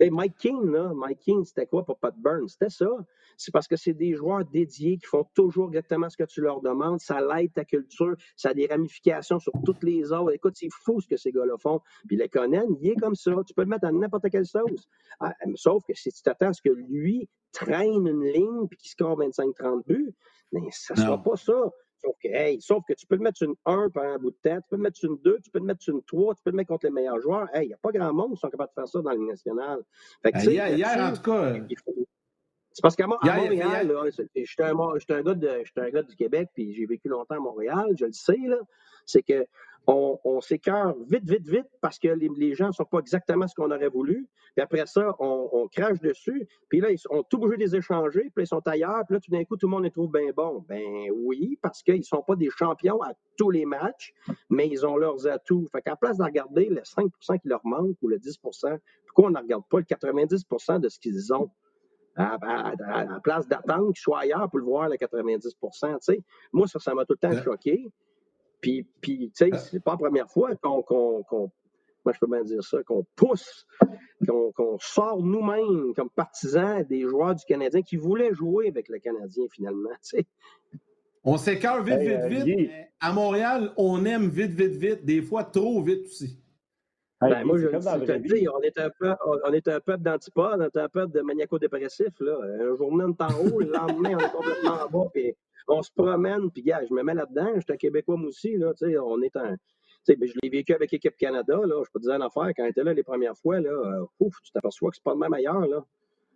Mike King, là, Mike King, c'était quoi pour Pat Burns? C'était ça. C'est parce que c'est des joueurs dédiés qui font toujours exactement ce que tu leur demandes. Ça l'aide ta culture, ça a des ramifications sur toutes les autres. Écoute, c'est fou ce que ces gars-là font. Puis le Conan, il est comme ça. Tu peux le mettre à n'importe quelle sauce. Ah, sauf que si tu t'attends à ce que lui traîne une ligne puis qu'il score 25-30 buts, mais ça ne sera pas ça. Sauf que, sauf que tu peux le mettre sur une 1 par un bout de tête, tu peux le mettre sur une 2, tu peux le mettre sur une 3, tu peux le mettre contre les meilleurs joueurs. Il n'y a pas grand monde qui sont capables de faire ça dans la nationale. Fait que, ben, hier, hier en tout cas. C'est parce qu'à Montréal, j'étais un, un, un, gars du Québec, puis j'ai vécu longtemps à Montréal, je le sais, là. C'est que on, on s'écœure vite, vite, vite parce que les, gens ne sont pas exactement ce qu'on aurait voulu. Puis après ça, on, crache dessus. Puis là, ils ont tout bougé des échanger. Puis ils sont ailleurs. Puis là, tout d'un coup, tout le monde les trouve bien bons. Ben oui, parce qu'ils ne sont pas des champions à tous les matchs, mais ils ont leurs atouts. Fait qu'à place de regarder le 5% qui leur manque ou le 10% pourquoi on ne regarde pas le 90% de ce qu'ils ont? À, à, place d'attendre qu'ils soient ailleurs pour le voir, le 90% Moi, ça, ça m'a tout le temps choqué. Puis, puis tu sais, ah. c'est pas la première fois qu'on, moi je peux bien dire ça, qu'on pousse, qu'on, sort nous-mêmes comme partisans des joueurs du Canadien qui voulaient jouer avec le Canadien finalement, tu sais. On s'écœure vite, vite, euh, vite. à Montréal, on aime vite, vite, vite, des fois trop vite aussi. Ben, moi, je, te dis, on est un peu, on est un peuple d'antipodes, on est un peuple de maniaco-dépressif. Un journée, on est en haut, le lendemain, on est complètement en bas, puis on se promène, puis gars, je me mets là-dedans, je suis un Québécois moi aussi, là, on est un. Ben, je l'ai vécu avec l'équipe Canada, là, je peux te dire une affaire, quand était là les premières fois, là, euh, ouf, tu t'aperçois que c'est pas le même ailleurs. Là.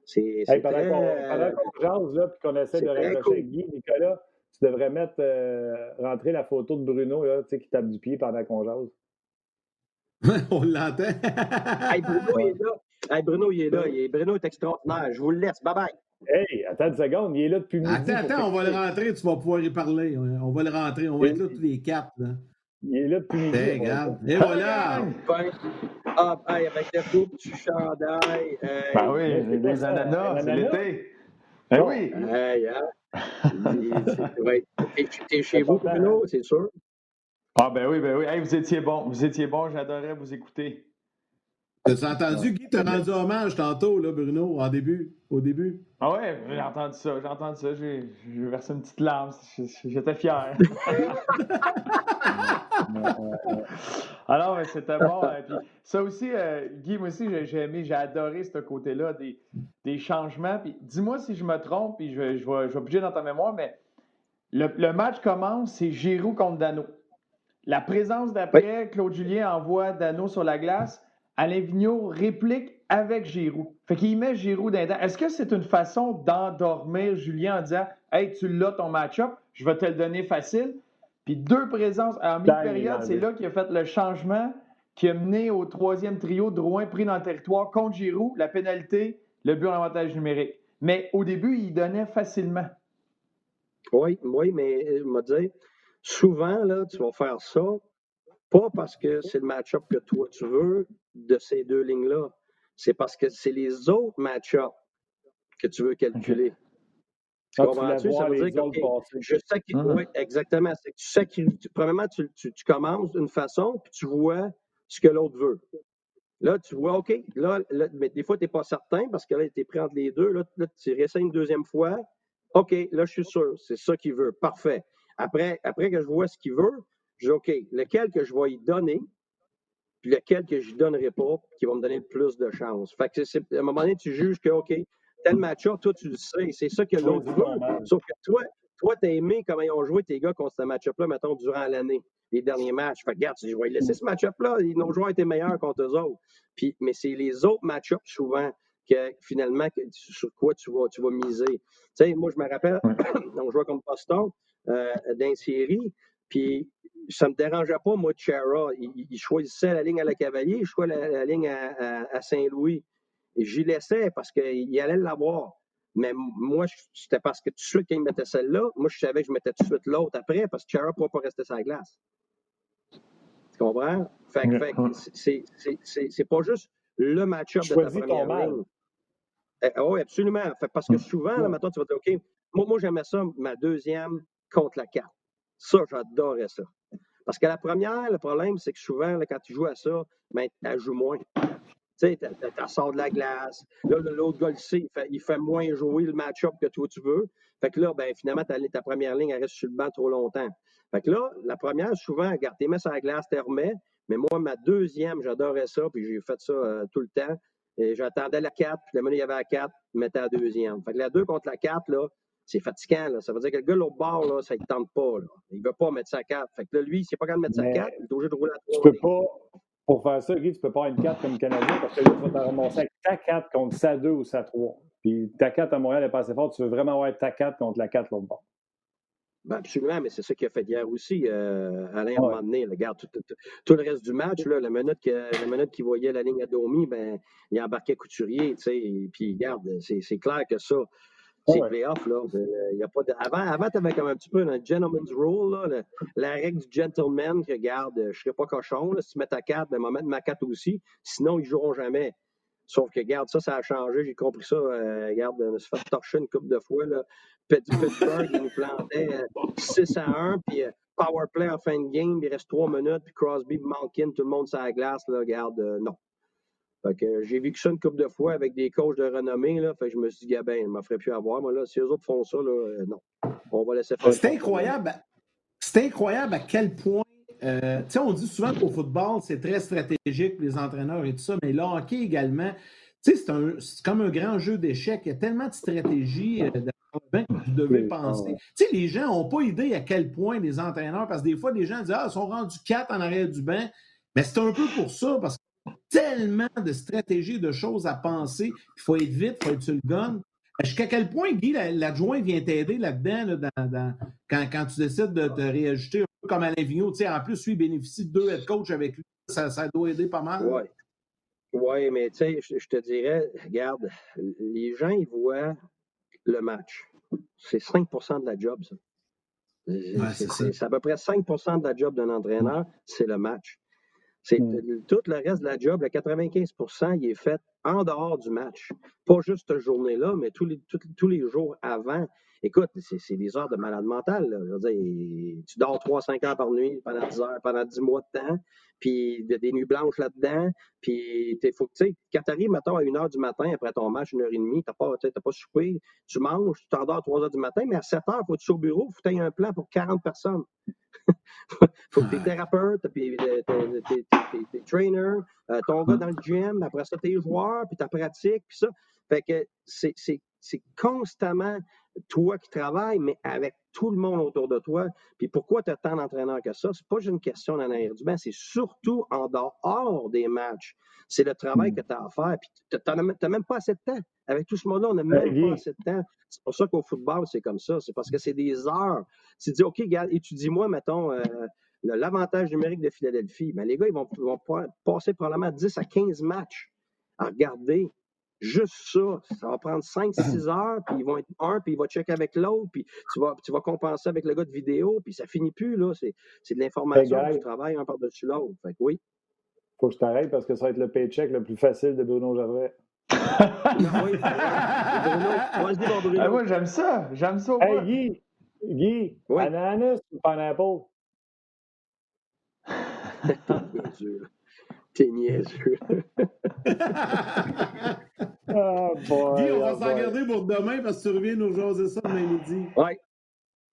C'est, hey, pendant qu'on jase, là, puis qu'on essaie de rapprocher cool. Guy, Nicolas, tu devrais mettre, euh, rentrer la photo de Bruno là, qui tape du pied pendant qu'on jase. (laughs) On l'entend. hey, Bruno, il est là. Hey, Bruno, il est là. Il est... Bruno est extraordinaire. Je vous le laisse. Bye bye. Hey, attends une seconde, il est là depuis midi. Attends, attends, on va le rentrer, tu vas pouvoir y parler. On va le rentrer, on va être là tous les quatre. Là. Il est là depuis midi. Hey, regarde. Et voilà! Ah, hey, avec le beau petit chandail. Ben oui, les ananas, c'est l'été. Ben oui. Hey, hein? T'es chez vous, Bruno, c'est sûr? Ah, ben oui, ben oui. Hey, vous étiez bon, vous étiez bon, j'adorais vous écouter. T'as entendu, Guy, t'as rendu hommage tantôt, là, Bruno, en début, au début? Ah ouais, j'ai entendu ça, j'ai entendu ça, j'ai versé une petite larme, j'étais fier. (laughs) Alors, c'était bon. Hein, puis ça aussi, euh, Guy, moi aussi, j'ai aimé, j'ai adoré ce côté-là des, des, changements. Puis dis-moi si je me trompe, puis je, je, vais, je vais dans ta mémoire, mais le, le match commence, c'est Giroud contre Dano. La présence d'après, Claude Julien envoie Dano sur la glace. Alain Vigneault réplique avec Giroud. Fait qu'il met Giroud dans Est-ce que c'est une façon d'endormir Julien en disant Hey, tu l'as ton match-up, je vais te le donner facile? Puis deux présences en mi-période, c'est là qu'il a fait le changement qui a mené au troisième trio de Rouen pris dans le territoire contre Giroud, la pénalité, le but en avantage numérique. Mais au début, il donnait facilement. Oui, oui, mais je me dis, souvent, là, tu vas faire ça, pas parce que c'est le match-up que toi tu veux, de ces deux lignes-là. C'est parce que c'est les autres match-ups que tu veux calculer. Tu ah, comprends-tu? Ça veut dire que je sacri... Mm-hmm. Oui, exactement. C'est que tu sacrifies. Premièrement, tu, tu, tu commences d'une façon, puis tu vois ce que l'autre veut. Là, tu vois, OK, là, mais des fois, tu n'es pas certain parce que là, tu es pris entre les deux. Là, tu réessayes une deuxième fois. OK, là, je suis sûr, c'est ça qu'il veut. Parfait. Après, après que je vois ce qu'il veut, je dis OK, lequel que je vais y donner, puis lequel que je ne donnerai pas, qui va me donner le plus de chance. Fait que c'est, à un moment donné, tu juges que, OK, tel match-up, toi, tu le sais, c'est ça que l'autre veut. Sauf que toi, toi, tu as aimé comment ils ont joué tes gars contre ce match-up-là, mettons, durant l'année, les derniers matchs. Fait que, regarde, je vais laisser ce match-up-là. Nos joueurs étaient meilleurs contre eux autres. Puis, mais c'est les autres match-ups, souvent, que finalement, sur quoi tu vas, tu vas miser. Tu sais, moi, je me rappelle, (clears throat) on jouait contre Boston euh, dans série, puis ça ne me dérangeait pas, moi, Chara. Il, choisissait la ligne à la Cavalier, je choisissais la, ligne à, Saint-Louis. J'y laissais parce qu'il allait l'avoir. Mais moi, c'était parce que tout de suite, quand il mettait celle-là, moi, je savais que je mettais tout de suite l'autre après parce que Chara ne pourrait pas rester sur la glace. Tu comprends? Fait, fait c'est pas juste le match-up de ta première ligne. Eh, oui, absolument. Fait, parce que souvent, là, maintenant, tu vas dire, OK, moi, moi j'aimais ça, ma deuxième contre la carte. Ça, j'adorais ça. Parce que la première, le problème, c'est que souvent, quand tu joues à ça, ben, tu joues moins. Tu sais, tu sors de la glace. Là, l'autre gars le sait, il fait, moins jouer le match-up que toi tu veux. Fait que là, ben, finalement, ta, ta première ligne, elle reste sur le banc trop longtemps. Fait que là, la première, souvent, regarde, tu mets sur la glace, tu remets. Mais moi, ma deuxième, j'adorais ça, puis j'ai fait ça euh, tout le temps. Et j'attendais la 4, puis le il y avait la 4, je mettais la deuxième. Fait que la 2 contre la 4, là, c'est fatigant. Là. Ça veut dire que le gars, l'autre bord, là, ça ne tente pas. Là. Il ne veut pas mettre sa 4. Fait que là, lui, s'il n'est pas capable de mettre sa 4, il est obligé de rouler à 3. Tu peux pas, pour faire ça, Guy, tu ne peux pas avoir une 4 comme Canadien parce que là, tu vas te ramasser avec ta 4 contre sa 2 ou sa 3. Puis ta 4 à Montréal n'est pas assez forte. Tu veux vraiment avoir ta 4 contre la 4 l'autre bord. Ben absolument, mais c'est ça qu'il a fait hier aussi, euh, Alain, à un moment donné. Regarde, tout, le reste du match, là, la, minute que, la minute qu'il voyait la ligne à Domi, ben, il embarquait Couturier, tu sais, et puis regarde, c'est clair que ça, c'est playoff, là. Euh, y a pas de... Avant, avant tu avais comme un petit peu un gentleman's rule, là, la règle du gentleman, que regarde, je ne serais pas cochon, là, si tu mets ta carte, ben, moi, mettre ma carte aussi, sinon ils ne joueront jamais. Sauf que, regarde, ça, ça a changé. J'ai compris ça. Euh, regarde, je me suis fait torcher une couple de fois. Là. Pittsburgh, il nous plantait 6 euh, à 1, puis euh, power play en fin de game, il reste 3 minutes, puis Crosby, Malkin, tout le monde sur la glace. Là, regarde, non. Fait que j'ai vécu ça une couple de fois avec des coachs de renommée. Là, fait que je me suis dit, Gabin, il ne me ferait plus avoir. Moi, là, si eux autres font ça, là, non. On va laisser faire. C'est incroyable. C'est incroyable à quel point euh, on dit souvent qu'au football, c'est très stratégique pour les entraîneurs et tout ça, mais le hockey également, c'est comme un grand jeu d'échecs. Il y a tellement de stratégies euh, que vous devez penser. les gens n'ont pas idée à quel point les entraîneurs, parce que des fois, les gens disent Ah, ils sont rendus quatre en arrière du banc. Mais c'est un peu pour ça, parce a tellement de stratégies, de choses à penser. Il faut être vite, il faut être sur le gun. Jusqu'à quel point, Guy, l'adjoint vient t'aider là-dedans, quand, quand, tu décides de te réajuster comme Alain Vigneault. En plus, lui, bénéficie de deux head coach avec lui. Ça, ça doit aider pas mal. Oui. Oui, mais tu sais, je, te dirais, regarde, les gens, ils voient le match. C'est 5% de la job, ça. c'est à peu près 5% de la job d'un entraîneur, c'est le match. C'est mm. tout le reste de la job, le 95 il est fait en dehors du match. Pas juste cette journée-là, mais tous les, tous les jours avant. Écoute, c'est des heures de malade mental. Je veux dire, tu dors 3-5 heures par nuit pendant 10 heures, pendant 10 mois de temps, puis il y a des nuits blanches là-dedans. Puis, faut tu sais, quand tu arrives, mettons, à 1 heure du matin, après ton match, 1 heure et demie, tu n'as pas, pas soupé, tu manges, tu t'endors à 3 heures du matin, mais à 7 heures, faut que tu sois au bureau, il faut que tu aies un plan pour 40 personnes. Faut que tes thérapeutes, puis tes trainers, euh, ton gars dans le gym, après ça, tes joueurs, puis ta pratique, puis ça. Fait que c'est constamment toi qui travailles, mais avec tout le monde autour de toi. Puis pourquoi tu as tant d'entraîneurs que ça? C'est pas juste une question d'en arrière du banc, c'est surtout en dehors des matchs. C'est le travail hmm. que tu as à faire. Puis tu n'as même pas assez de temps. Avec tout ce monde-là, on n'a même pas assez de temps. C'est pour ça qu'au football, c'est comme ça. C'est parce que c'est des heures. Tu dis, OK, regarde, étudie-moi, mettons, euh, l'avantage numérique de Philadelphie. Mais ben, les gars, ils vont, vont passer probablement 10 à 15 matchs à regarder Juste ça, ça va prendre 5-6 heures, puis ils vont être un, puis il va checker avec l'autre, puis tu vas, tu vas compenser avec le gars de vidéo, puis ça finit plus, là. C'est de l'information, du travail un par-dessus l'autre. Fait que oui. Faut que je t'arrête parce que ça va être le paycheck le plus facile de Bruno Gervais. oui. Bruno, vas-y, mon Bruno. Ah, moi, j'aime ça. J'aime ça. Hey, Guy, Guy, Oui. ananas ou pineapple? (laughs) T'es niaiseux. (laughs) Ah, boy, Guy, on va ah, s'en garder pour demain parce que tu reviens nous jaser ça demain midi. Oui.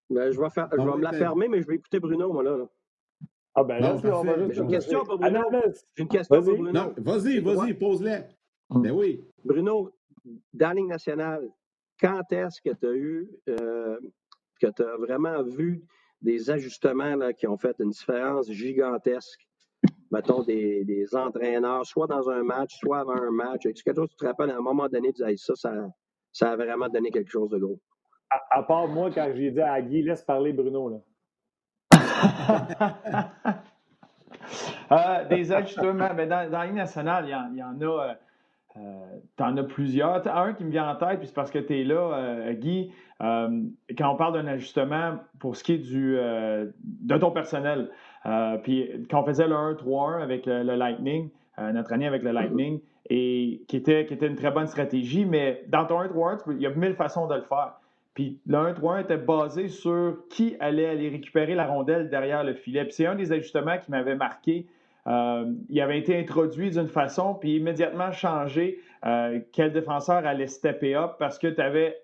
Ben, je vais, faire, je Ah vais me la fermer, mais je vais écouter Bruno, moi, là. là. Ah, ben là, J'ai une question pour Bruno. J'ai une question Vas-y. pour Bruno. Non, vas-y, vas-y, pose-la. Mm. Ben oui. Bruno, dans la Ligue nationale, quand est-ce que tu as eu, euh, que tu as vraiment vu des ajustements là, qui ont fait une différence gigantesque? Mettons des, des entraîneurs, soit dans un match, soit avant un match. Est-ce que toi, tu te rappelles à un moment donné, tu disais, ça, ça, ça a vraiment donné quelque chose de gros? À, à part moi, quand j'ai dit à Guy, laisse parler Bruno, là. (laughs) Euh, des ajustements. Ben, dans, dans la Ligue nationale, il y en, il y en a. Euh, euh, T'en as plusieurs. T'as un qui me vient en tête, puis c'est parce que tu es là, euh, Guy. Euh, quand on parle d'un ajustement pour ce qui est du, euh, de ton personnel, euh, puis quand on faisait le 1-3-1 avec le, le Lightning, euh, notre année avec le Lightning, et qui était, qui était une très bonne stratégie, mais dans ton 1-3-1, tu peux- il y a mille façons de le faire. Puis le 1-3-1 était basé sur qui allait aller récupérer la rondelle derrière le filet. Puis c'est un des ajustements qui m'avait marqué. Euh, il avait été introduit d'une façon, puis immédiatement changé euh, quel défenseur allait stepper up parce que tu avais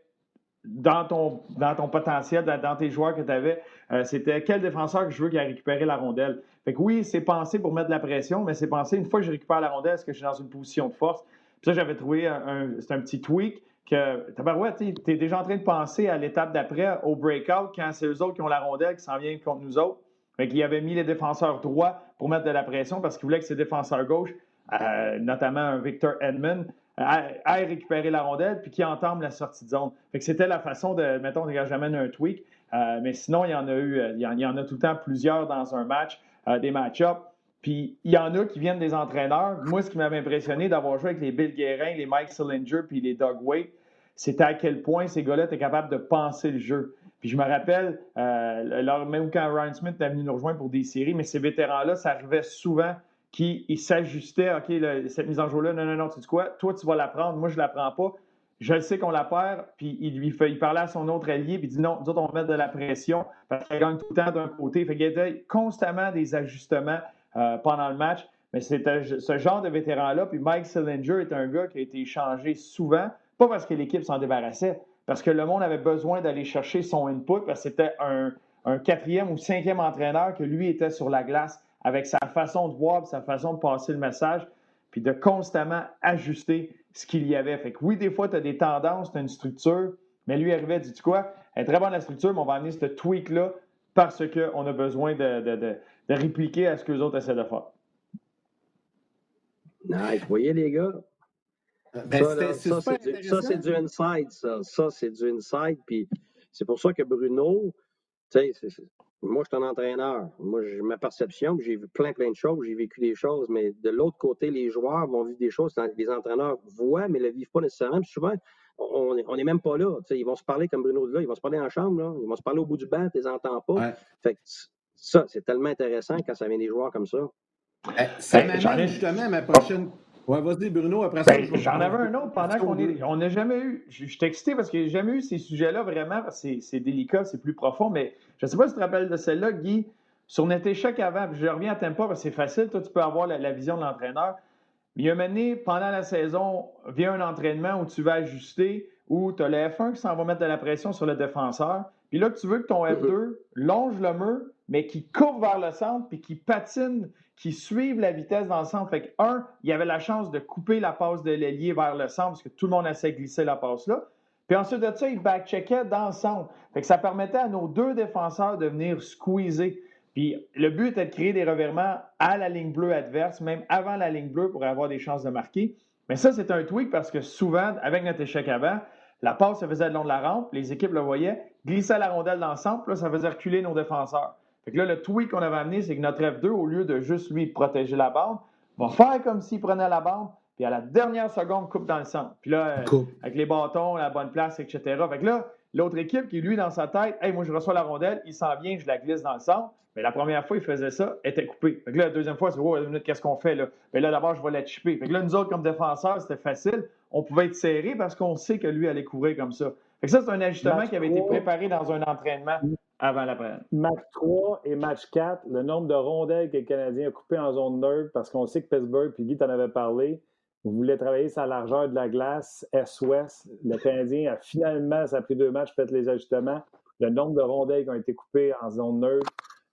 dans ton, dans ton potentiel, dans, dans tes joueurs que tu avais, euh, c'était quel défenseur que je veux qui a récupéré la rondelle. Fait que oui, c'est pensé pour mettre de la pression, mais c'est pensé une fois que je récupère la rondelle, est-ce que je suis dans une position de force? Puis ça, j'avais trouvé un, c'est un petit tweak que tabarouette, tu es déjà en train de penser à l'étape d'après, au breakout, quand c'est eux autres qui ont la rondelle, qui s'en viennent contre nous autres. Fait qu'il avait mis les défenseurs droits pour mettre de la pression parce qu'il voulait que ses défenseurs gauches, euh, notamment un Victor Edmond, aillent récupérer la rondelle puis qui entament la sortie de zone. C'était la façon de, mettons, j'amène un tweak, mais sinon, il y en a eu, euh, il y en, a tout le temps plusieurs dans un match, euh, des match-ups. Puis il y en a qui viennent des entraîneurs. Moi, ce qui m'avait impressionné d'avoir joué avec les Bill Guérin, les Mike Sillinger puis les Doug Waite, c'était à quel point ces gars-là étaient capables de penser le jeu. Puis je me rappelle, euh, même quand Ryan Smith est venu nous rejoindre pour des séries, mais ces vétérans-là, ça arrivait souvent qu'ils ils s'ajustaient. OK, cette mise en jeu-là, non, non, non, tu sais quoi? Toi, tu vas la prendre, moi, je la prends pas. Je le sais qu'on la perd, puis il lui fait, il parlait à son autre allié, puis il dit non, nous autres, on va mettre de la pression, parce qu'elle gagne tout le temps d'un côté. Fait qu'il y avait constamment des ajustements euh, pendant le match. Mais c'était ce genre de vétéran-là. Puis Mike Sillinger est un gars qui a été échangé souvent, pas parce que l'équipe s'en débarrassait, parce que le monde avait besoin d'aller chercher son input, parce que c'était un, quatrième ou cinquième entraîneur que lui était sur la glace avec sa façon de voir, sa façon de passer le message, puis de constamment ajuster ce qu'il y avait. Fait que oui, des fois, tu as des tendances, tu as une structure, mais lui arrivait, dis-tu quoi? Elle est très bonne la structure, mais on va amener ce tweak-là parce qu'on a besoin de, de, de, de répliquer à ce que les autres essaient de faire. Nice. Vous voyez, les gars? Ben, ça, c'est ça, super c'est du, du inside, ça. Ça, c'est du inside. Puis c'est pour ça que Bruno, tu sais, c'est- c'est- moi, je suis un entraîneur. Moi, j'ai ma perception, j'ai vu plein, plein de choses, j'ai vécu des choses, mais de l'autre côté, les joueurs vont vivre des choses que les entraîneurs voient, mais ne le vivent pas nécessairement. Puis souvent, on n'est on est même pas là. Tu sais, ils vont se parler comme Bruno dit là, ils vont se parler en chambre, là. ils vont se parler au bout du banc, tu les entends pas. Ouais. Fait que ça, c'est tellement intéressant quand ça vient des joueurs comme ça. Eh, Ça m'amène justement à ma prochaine. Ouais, vas-y, Bruno, après ça. Ben, J'en avais un autre pendant qu'on est. On n'a jamais eu. Je suis excité parce que j'ai jamais eu ces sujets-là vraiment. C'est délicat, c'est plus profond. Mais je ne sais pas si tu te rappelles de celle-là, Guy. Sur notre échec avant, je reviens à Tempa parce que c'est facile. Toi, tu peux avoir la, la vision de l'entraîneur. Mais il y a un moment donné, pendant la saison, vient un entraînement où tu vas ajuster, où tu as le F1 qui s'en va mettre de la pression sur le défenseur. Puis là, tu veux que ton F2 longe le mur, mais qui court vers le centre, puis qui patine, qui suive la vitesse dans le centre. Fait que, un, il y avait la chance de couper la passe de l'ailier vers le centre, parce que tout le monde essaie de glisser la passe là. Puis ensuite de ça, il back-checkait dans le centre. Fait que ça permettait à nos deux défenseurs de venir squeezer. Puis le but était de créer des revirements à la ligne bleue adverse, même avant la ligne bleue pour avoir des chances de marquer. Mais ça, c'est un tweak parce que souvent, avec notre échec avant, la passe se faisait le long de la rampe, les équipes le voyaient, glissaient la rondelle dans le centre, là, ça faisait reculer nos défenseurs. Fait que là, le tweak qu'on avait amené, c'est que notre F2, au lieu de juste lui protéger la bande, va faire comme s'il prenait la bande, puis à la dernière seconde, coupe dans le centre. Puis là, euh, avec les bâtons, la bonne place, etc. Fait que là, l'autre équipe qui, lui, dans sa tête, hey, moi, je reçois la rondelle, il s'en vient, je la glisse dans le centre. Mais la première fois, il faisait ça, elle était coupée. Fait que là, la deuxième fois, c'est, oh, minute, qu'est-ce qu'on fait là? Mais là, d'abord, je vais la chipper. Fait que là, nous autres, comme défenseurs, c'était facile. On pouvait être serré parce qu'on sait que lui allait courir comme ça. Fait que ça, c'est un ajustement qui avait été préparé dans un entraînement avant la prenne. Match 3 et match 4, le nombre de rondelles que le Canadien a coupé en zone neutre, parce qu'on sait que Pittsburgh, puis Guy t'en avait parlé, vous voulez travailler sa largeur de la glace, S-Ouest. Le Canadien a finalement, ça a pris deux matchs, fait les ajustements. Le nombre de rondelles qui ont été coupées en zone neutre,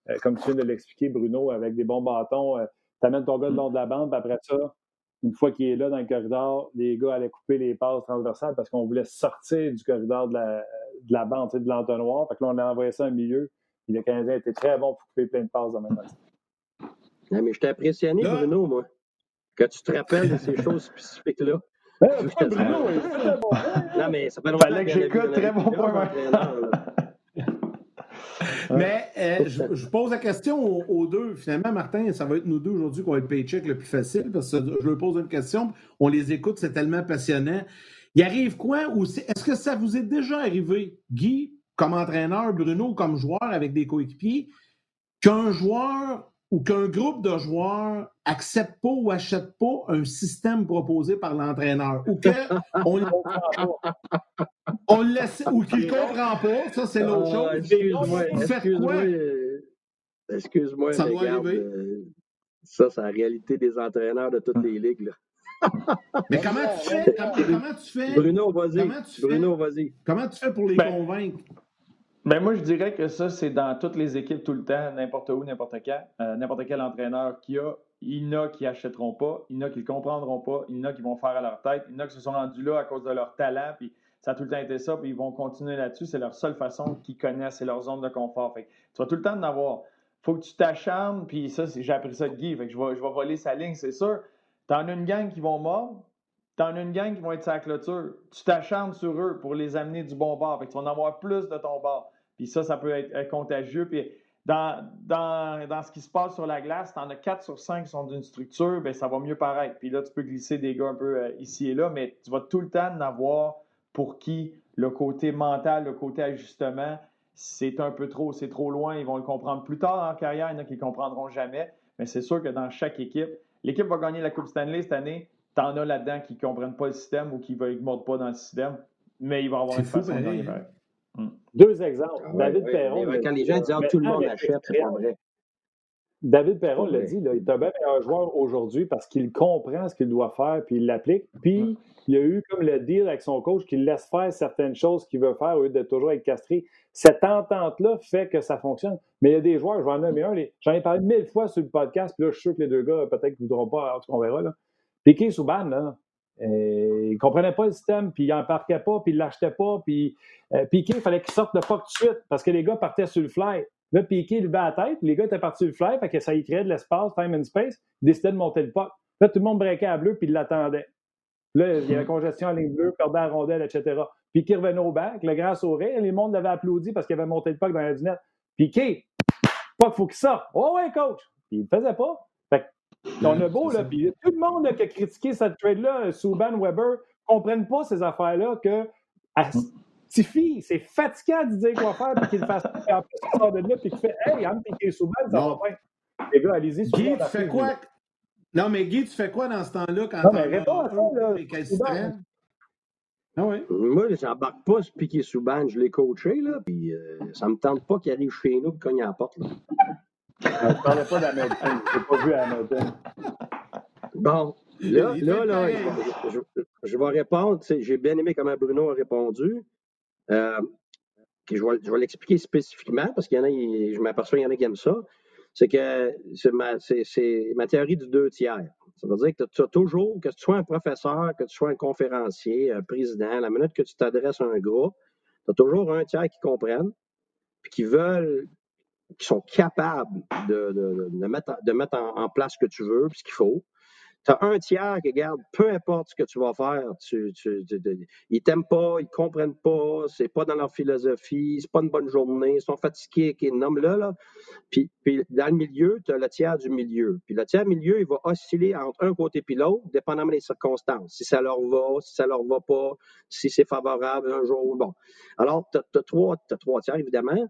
euh, comme tu viens de l'expliquer, Bruno, avec des bons bâtons, euh, tu amènes ton gars le long de la bande, puis après ça, une fois qu'il est là dans le corridor, les gars allaient couper les passes transversales parce qu'on voulait sortir du corridor de la, de la bande, de l'entonnoir. Fait que là, on a envoyé ça en milieu. Et le Canadien était très bon pour couper plein de passes en même temps. Non, mais je t'ai impressionné, Bruno, moi que tu te rappelles de ces choses spécifiques-là. Ben, Bruno, non, mais ça fait longtemps que j'écoute très bon point. (laughs) Mais euh, je, pose la question aux, deux. Finalement, Martin, ça va être nous deux aujourd'hui qui va être le paycheck le plus facile parce que je leur pose une question. On les écoute, c'est tellement passionnant. Il arrive quoi? Est-ce que ça vous est déjà arrivé, Guy, comme entraîneur, Bruno, comme joueur avec des coéquipiers, qu'un joueur ou qu'un groupe de joueurs accepte pas ou achète pas un système proposé par l'entraîneur ou qu'on (laughs) on le laisse ou qu'il ne comprend pas, ça c'est l'autre ah, chose. Excuse-moi, excuse-moi, euh, excuse-moi. Ça doit arriver. Euh, ça, c'est la réalité des entraîneurs de toutes les (laughs) ligues. Là. mais comment tu fais? Comment, tu fais? Bruno, vas-y. Bruno, vas-y. Comment tu fais pour les ben, convaincre? Ben moi, je dirais que ça, c'est dans toutes les équipes tout le temps, n'importe où, n'importe quand. Euh, n'importe quel entraîneur qui a, il y en a qui achèteront pas, il y en a qui ne comprendront pas, il y en a qui vont faire à leur tête, il y en a qui se sont rendus là à cause de leur talent, puis ça a tout le temps été ça, puis ils vont continuer là-dessus. C'est leur seule façon qu'ils connaissent, c'est leur zone de confort. Fait tu vas tout le temps en avoir. faut que tu t'acharnes, puis ça, j'ai appris ça de Guy, fait que je vais, je vais voler sa ligne, c'est sûr. Tu en as une gang qui vont mordre, tu en as une gang qui vont être sa clôture. Tu t'acharnes sur eux pour les amener du bon bord. Fait que tu vas en avoir plus de ton bord. Puis ça, ça peut être, contagieux. Puis dans, dans, ce qui se passe sur la glace, tu en as 4 sur 5 qui sont d'une structure, bien, ça va mieux paraître. Puis là, tu peux glisser des gars un peu euh, ici et là, mais tu vas tout le temps en avoir pour qui le côté mental, le côté ajustement, c'est un peu trop, c'est trop loin. Ils vont le comprendre plus tard en carrière, il y en a qui ne comprendront jamais. Mais c'est sûr que dans chaque équipe, l'équipe va gagner la Coupe Stanley cette année. Tu en as là-dedans qui ne comprennent pas le système ou qui ne mordent pas dans le système, mais il va avoir une façon de gagner. Deux exemples. Ah David Perron. quand les gens disent ah, tout le monde achète, c'est pas vrai. David Perron l'a dit, là, il est un bien meilleur joueur aujourd'hui parce qu'il comprend ce qu'il doit faire puis il l'applique. Puis mm. il a eu comme le deal avec son coach qu'il laisse faire certaines choses qu'il veut faire au lieu de toujours être castré. Cette entente-là fait que ça fonctionne. Mais il y a des joueurs, je vais en nommer un, j'en ai parlé mille fois sur le podcast, puis là, je suis sûr que les deux gars, peut-être ne voudront pas, on verra. Là. Piqué Souban, là, euh, il ne comprenait pas le système, puis il n'embarquait pas, puis il ne l'achetait pas. Puis euh, Piqué, il fallait qu'il sorte le puck tout de suite parce que les gars partaient sur le fly. Là, Piqué levait la tête, les gars étaient partis sur le fly, fait que ça y créait de l'espace, time and space. Il décidait de monter le puck. Là, tout le monde breakait à bleu, puis il l'attendait. Là, il y avait congestion en ligne bleue, perdait la rondelle, etc. Piqué revenait au bac, le grand sourire, les monde l'avait applaudi parce qu'il avait monté le puck dans la dunette. Piqué, puck, faut qu'il sorte. Oh ouais, coach. Puis il le faisait pas. On a beau, là, puis tout le monde qui a critiqué cette trade-là, Souban, Weber, ne comprennent pas ces affaires-là que Tiffy, c'est fatigant de dire quoi faire, puis qu'il fasse en plus, il sort de là, puis qu'il fait Hey, Anne piqué Souban, ça va bien. Les gars, allez-y. Guy, tu fais quoi? Non, mais Guy, tu fais quoi dans ce temps-là quand non, mais réponds à ça, là. Ah oui. Moi, j'embarque pas sur Piqué Souban, je l'ai coaché, là, puis euh, ça me tente pas qu'il arrive chez nous et cogne à la porte. Là. Je ne parlais pas d'Hamilton. Je n'ai pas vu Hamilton. Bon, là, là, là je, vais répondre. J'ai bien aimé comment Bruno a répondu. Euh, je vais, je vais l'expliquer spécifiquement parce qu'il y en a, je m'aperçois qu'il y en a qui aiment ça. C'est que c'est ma, ma, théorie du deux tiers. Ça veut dire que tu as toujours, que tu sois un professeur, que tu sois un conférencier, un président, la minute que tu t'adresses à un groupe, tu as toujours un tiers qui comprennent, puis qui veulent qui sont capables de, mettre, en, place ce que tu veux, ce qu'il faut. tu as un tiers qui garde, peu importe ce que tu vas faire, tu, tu, ils t'aiment pas, ils comprennent pas, c'est pas dans leur philosophie, c'est pas une bonne journée, ils sont fatigués, qui nomme là. Puis, puis, dans le milieu, tu as le tiers du milieu. Puis le tiers milieu, il va osciller entre un côté et l'autre, dépendamment des circonstances. Si ça leur va, si ça leur va pas, si c'est favorable un jour, bon. Alors, tu as, as trois tiers, évidemment.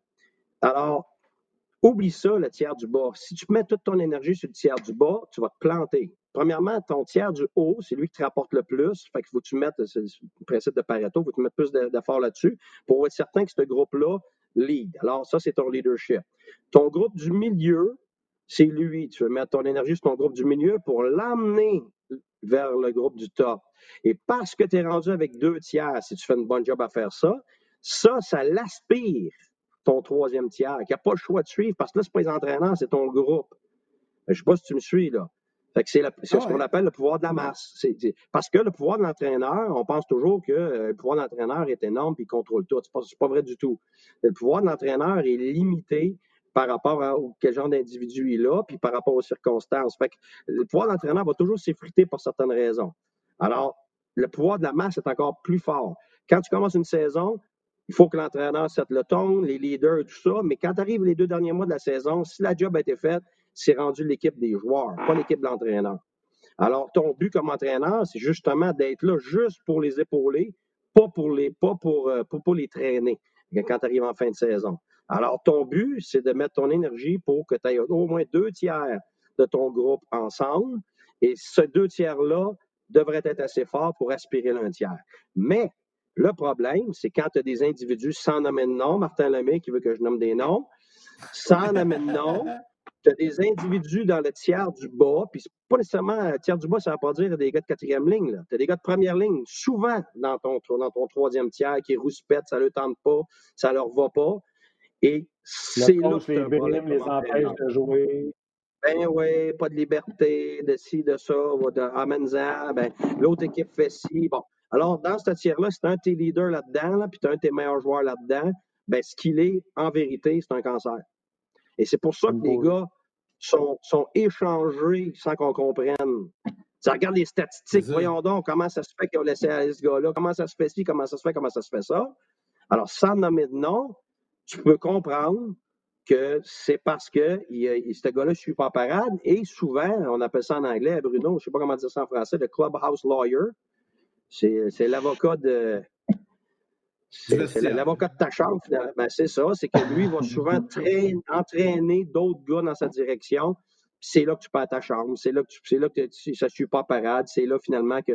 Alors, oublie ça, le tiers du bas. Si tu mets toute ton énergie sur le tiers du bas, tu vas te planter. Premièrement, ton tiers du haut, c'est lui qui te rapporte le plus. Fait faut que tu mettes, c'est le principe de Pareto, il faut que tu mettes plus d'efforts là-dessus pour être certain que ce groupe-là lead. Alors, ça, c'est ton leadership. Ton groupe du milieu, c'est lui. Tu veux mettre ton énergie sur ton groupe du milieu pour l'emmener vers le groupe du top. Et parce que tu es rendu avec deux tiers, si tu fais une bonne job à faire ça, ça, ça l'aspire ton troisième tiers, qui n'a pas le choix de suivre parce que là, ce n'est pas les entraîneurs, c'est ton groupe. Je ne sais pas si tu me suis, là c'est ah ce qu'on appelle le pouvoir de la masse. parce que le pouvoir de l'entraîneur, on pense toujours que euh, le pouvoir de l'entraîneur est énorme et il contrôle tout. Ce n'est pas, vrai du tout. Le pouvoir de l'entraîneur est limité par rapport à quel genre d'individu il a, puis par rapport aux circonstances. Fait le pouvoir de l'entraîneur va toujours s'effriter pour certaines raisons. Alors, le pouvoir de la masse est encore plus fort. Quand tu commences une saison, il faut que l'entraîneur sette le ton, les leaders, tout ça, mais quand tu arrives les deux derniers mois de la saison, si la job a été faite, c'est rendu l'équipe des joueurs, pas l'équipe de l'entraîneur. Alors, ton but comme entraîneur, c'est justement d'être là juste pour les épauler, pas pour les, pas pour, euh, pour, les traîner quand tu arrives en fin de saison. Alors, ton but, c'est de mettre ton énergie pour que tu aies au moins deux tiers de ton groupe ensemble. Et ce deux tiers-là devrait être assez fort pour aspirer l'un tiers. Mais le problème, c'est quand tu as des individus sans nommer de nom, Martin Lemay qui veut que je nomme des noms, sans nommer de nom, tu as des individus dans le tiers du bas, puis c'est pas nécessairement le tiers du bas, ça ne veut pas dire des gars de quatrième ligne. Tu as des gars de première ligne, souvent dans ton, dans ton troisième tiers, qui rouspètent, ça ne leur tente pas, ça ne leur va pas. Et c'est là que les brimes les empêche de jouer. Ben oui, pas de liberté, de ci, de ça, de amène ben, l'autre équipe fait ci. Bon. Alors, dans ce tiers-là, c'est un de tes leaders là-dedans, puis tu un de tes meilleurs joueurs là-dedans, ben, ce qu'il est, en vérité, c'est un cancer. Et c'est pour ça que les gars sont, sont échangés sans qu'on comprenne. Tu regardes les statistiques, voyons donc comment ça se fait qu'ils ont laissé aller ce gars-là, comment ça se fait ci, comment ça se fait, comment ça se fait ça. Alors, sans nommer de nom, tu peux comprendre que c'est parce que il, ce gars-là ne suit pas en parade et souvent, on appelle ça en anglais, Bruno, je ne sais pas comment dire ça en français, le clubhouse lawyer. C'est l'avocat de, c'est l'avocat de ta chambre, finalement. C'est ça, c'est que lui va souvent entraîner d'autres gars dans sa direction. C'est là que tu perds ta chambre, c'est là que, tu, là que ça ne suit pas parade, c'est là finalement que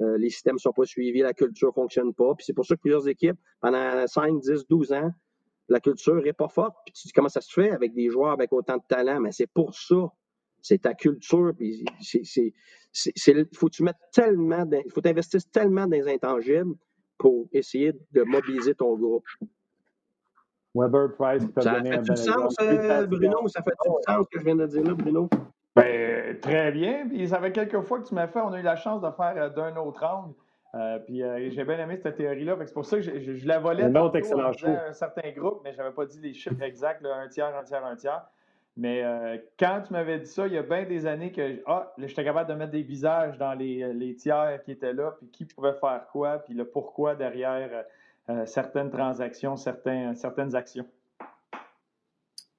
euh, les systèmes ne sont pas suivis, la culture ne fonctionne pas. Puis c'est pour ça que plusieurs équipes, pendant 5, 10, 12 ans, la culture n'est pas forte. Puis tu dis comment ça se fait avec des joueurs avec autant de talent, mais c'est pour ça. C'est ta culture. Puis c'est, faut tu mettre tellement, il faut investir tellement dans les intangibles pour essayer de mobiliser ton groupe. Weber Price ça fait du sens, euh, Bruno? Ça fait du sens ce que je viens de dire là, Bruno? Ben, très bien. Puis ça fait quelques fois que tu m'as fait, on a eu la chance de faire euh, d'un autre angle. Euh, puis j'ai bien aimé cette théorie-là. C'est pour ça que je, la volais un autre excellent un certain groupe, mais je n'avais pas dit les chiffres exacts, un tiers, un tiers, un tiers. Mais euh, quand tu m'avais dit ça, il y a bien des années que ah, j'étais capable de mettre des visages dans les, euh, les, tiers qui étaient là, puis qui pouvait faire quoi, puis le pourquoi derrière euh, certaines transactions, certains, certaines actions.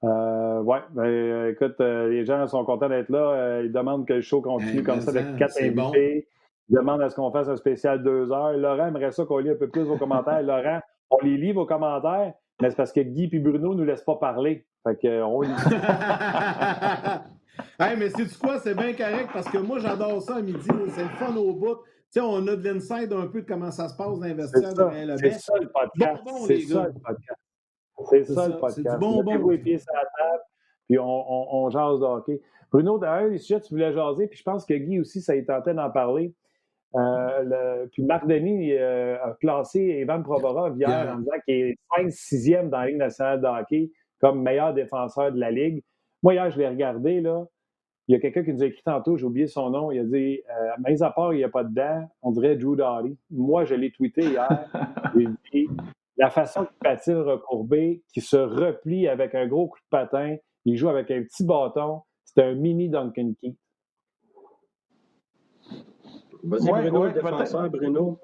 oui, ben, écoute, les gens sont contents d'être là. ils demandent que le show continue comme ça avec quatre invités. Ils demandent à ce qu'on fasse un spécial deux heures. Laurent aimerait ça qu'on lit un peu plus vos commentaires. (laughs) Laurent, on les lit vos commentaires, mais c'est parce que Guy et Bruno ne nous laissent pas parler. Fait que on (laughs) (laughs) hey, mais c'est quoi? C'est bien correct parce que moi, j'adore ça à midi. C'est le fun au bout. Tu sais, on a de l'inside un peu de comment ça se passe d'investir dans le C'est ça le podcast. c'est ça le podcast. C'est ça, le podcast. C'est du bonbon. les pieds sur la table, puis on, on, on jase de hockey. Bruno, d'ailleurs, les sujets, tu voulais jaser, puis je pense que Guy aussi, ça tentait d'en parler. Euh, le, puis Marc Denis euh, a placé Evan Provorov hier en disant qu'il est 5-6e dans la Ligue nationale de hockey comme meilleur défenseur de la Ligue. Moi, hier, je l'ai regardé, là. Il y a quelqu'un qui nous a écrit tantôt, j'ai oublié son nom, il a dit euh, Mais à part, il n'y a pas de dents, on dirait Drew Doughty. Moi, je l'ai tweeté hier. (laughs) dit La façon qu'il patine recourbé, qui se replie avec un gros coup de patin, il joue avec un petit bâton, c'est un mini Duncan Keith. Vas-y, Bruno, le défenseur, Bruno.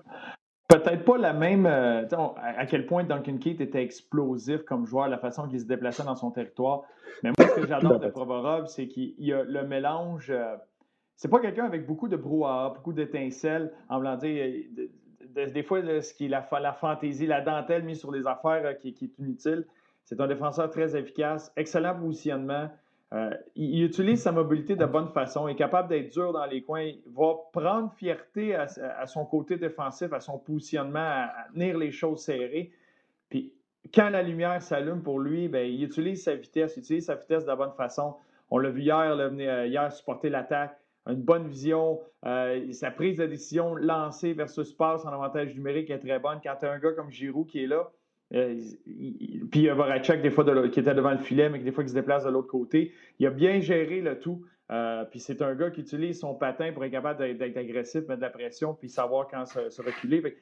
Peut-être pas la même. Euh, à quel point Duncan Keith était explosif comme joueur, la façon qu'il se déplaçait dans son territoire. Mais moi, ce que j'adore de (laughs) Provorov, c'est qu'il y a le mélange. Euh, c'est pas quelqu'un avec beaucoup de brouhaha, beaucoup d'étincelles, en voulant dire. des fois, ce qui est la, la, fantaisie, la dentelle mise sur les affaires euh, qui, qui, est inutile. C'est un défenseur très efficace, excellent positionnement. Euh, il, utilise sa mobilité de bonne façon, est capable d'être dur dans les coins, il va prendre fierté à, son côté défensif, à son positionnement, à, tenir les choses serrées. Puis quand la lumière s'allume pour lui, bien, il utilise sa vitesse, il utilise sa vitesse de la bonne façon. On l'a vu hier, là, euh, hier supporter l'attaque, une bonne vision, euh, sa prise de décision lancée versus passe en avantage numérique est très bonne. Quand tu as un gars comme Giroud qui est là, euh, puis il y a Voracek, des fois, qui était devant le filet, mais des fois, qui se déplace de l'autre côté. Il a bien géré le tout. Euh, puis c'est un gars qui utilise son patin pour être capable d'être agressif, mettre de la pression, puis savoir quand se, reculer.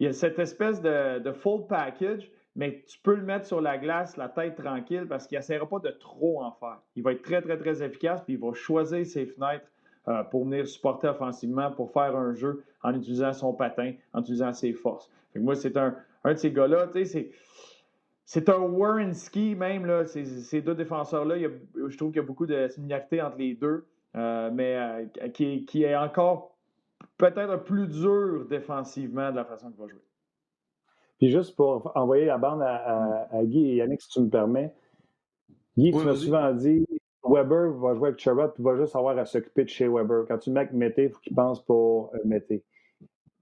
il y a cette espèce de, full package, mais tu peux le mettre sur la glace, la tête tranquille, parce qu'il n'essaiera pas de trop en faire. Il va être très, très, très efficace, puis il va choisir ses fenêtres euh, pour venir supporter offensivement, pour faire un jeu en utilisant son patin, en utilisant ses forces. moi, c'est un, un de ces gars-là, tu sais, c'est. un Warren Ski même, là, ces, deux défenseurs-là. Je trouve qu'il y a beaucoup de similarité entre les deux, euh, mais euh, qui, est encore peut-être plus dur défensivement de la façon qu'il va jouer. Puis juste pour envoyer la bande à, Guy et Yannick, si tu me permets. Guy, tu m'as souvent dit Weber va jouer avec Sherrod, puis va juste avoir à s'occuper de chez Weber. Quand tu mets Mété, il faut qu'il pense pour euh, Mété.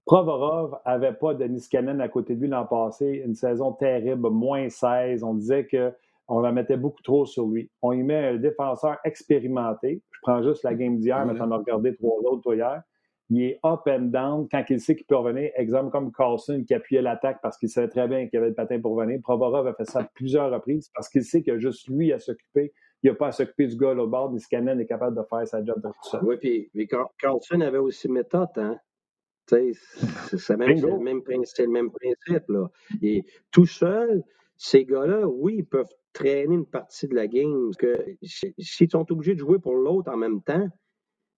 Provorov n'avait pas de Niskanen à côté de lui l'an passé, une saison terrible, moins 16. On disait qu'on la mettait beaucoup trop sur lui. On y met un défenseur expérimenté. Je prends juste la game d'hier, mais on a regardé trois autres toi, hier. Il est up and down quand il sait qu'il peut revenir. Exemple comme Carlson qui appuyait l'attaque parce qu'il savait très bien qu'il y avait le patin pour venir. Provorov a fait ça plusieurs reprises parce qu'il sait qu'il y a juste lui à s'occuper. Il n'a pas à s'occuper du gars au bord. Niskanen est capable de faire sa job de tout ça. Oui, puis, Carlson avait aussi méthode, hein? C'est même, le même principe, le même principe. Là. Et tout seul, ces gars-là, oui, ils peuvent traîner une partie de la game. Parce que s'ils sont obligés de jouer pour l'autre en même temps,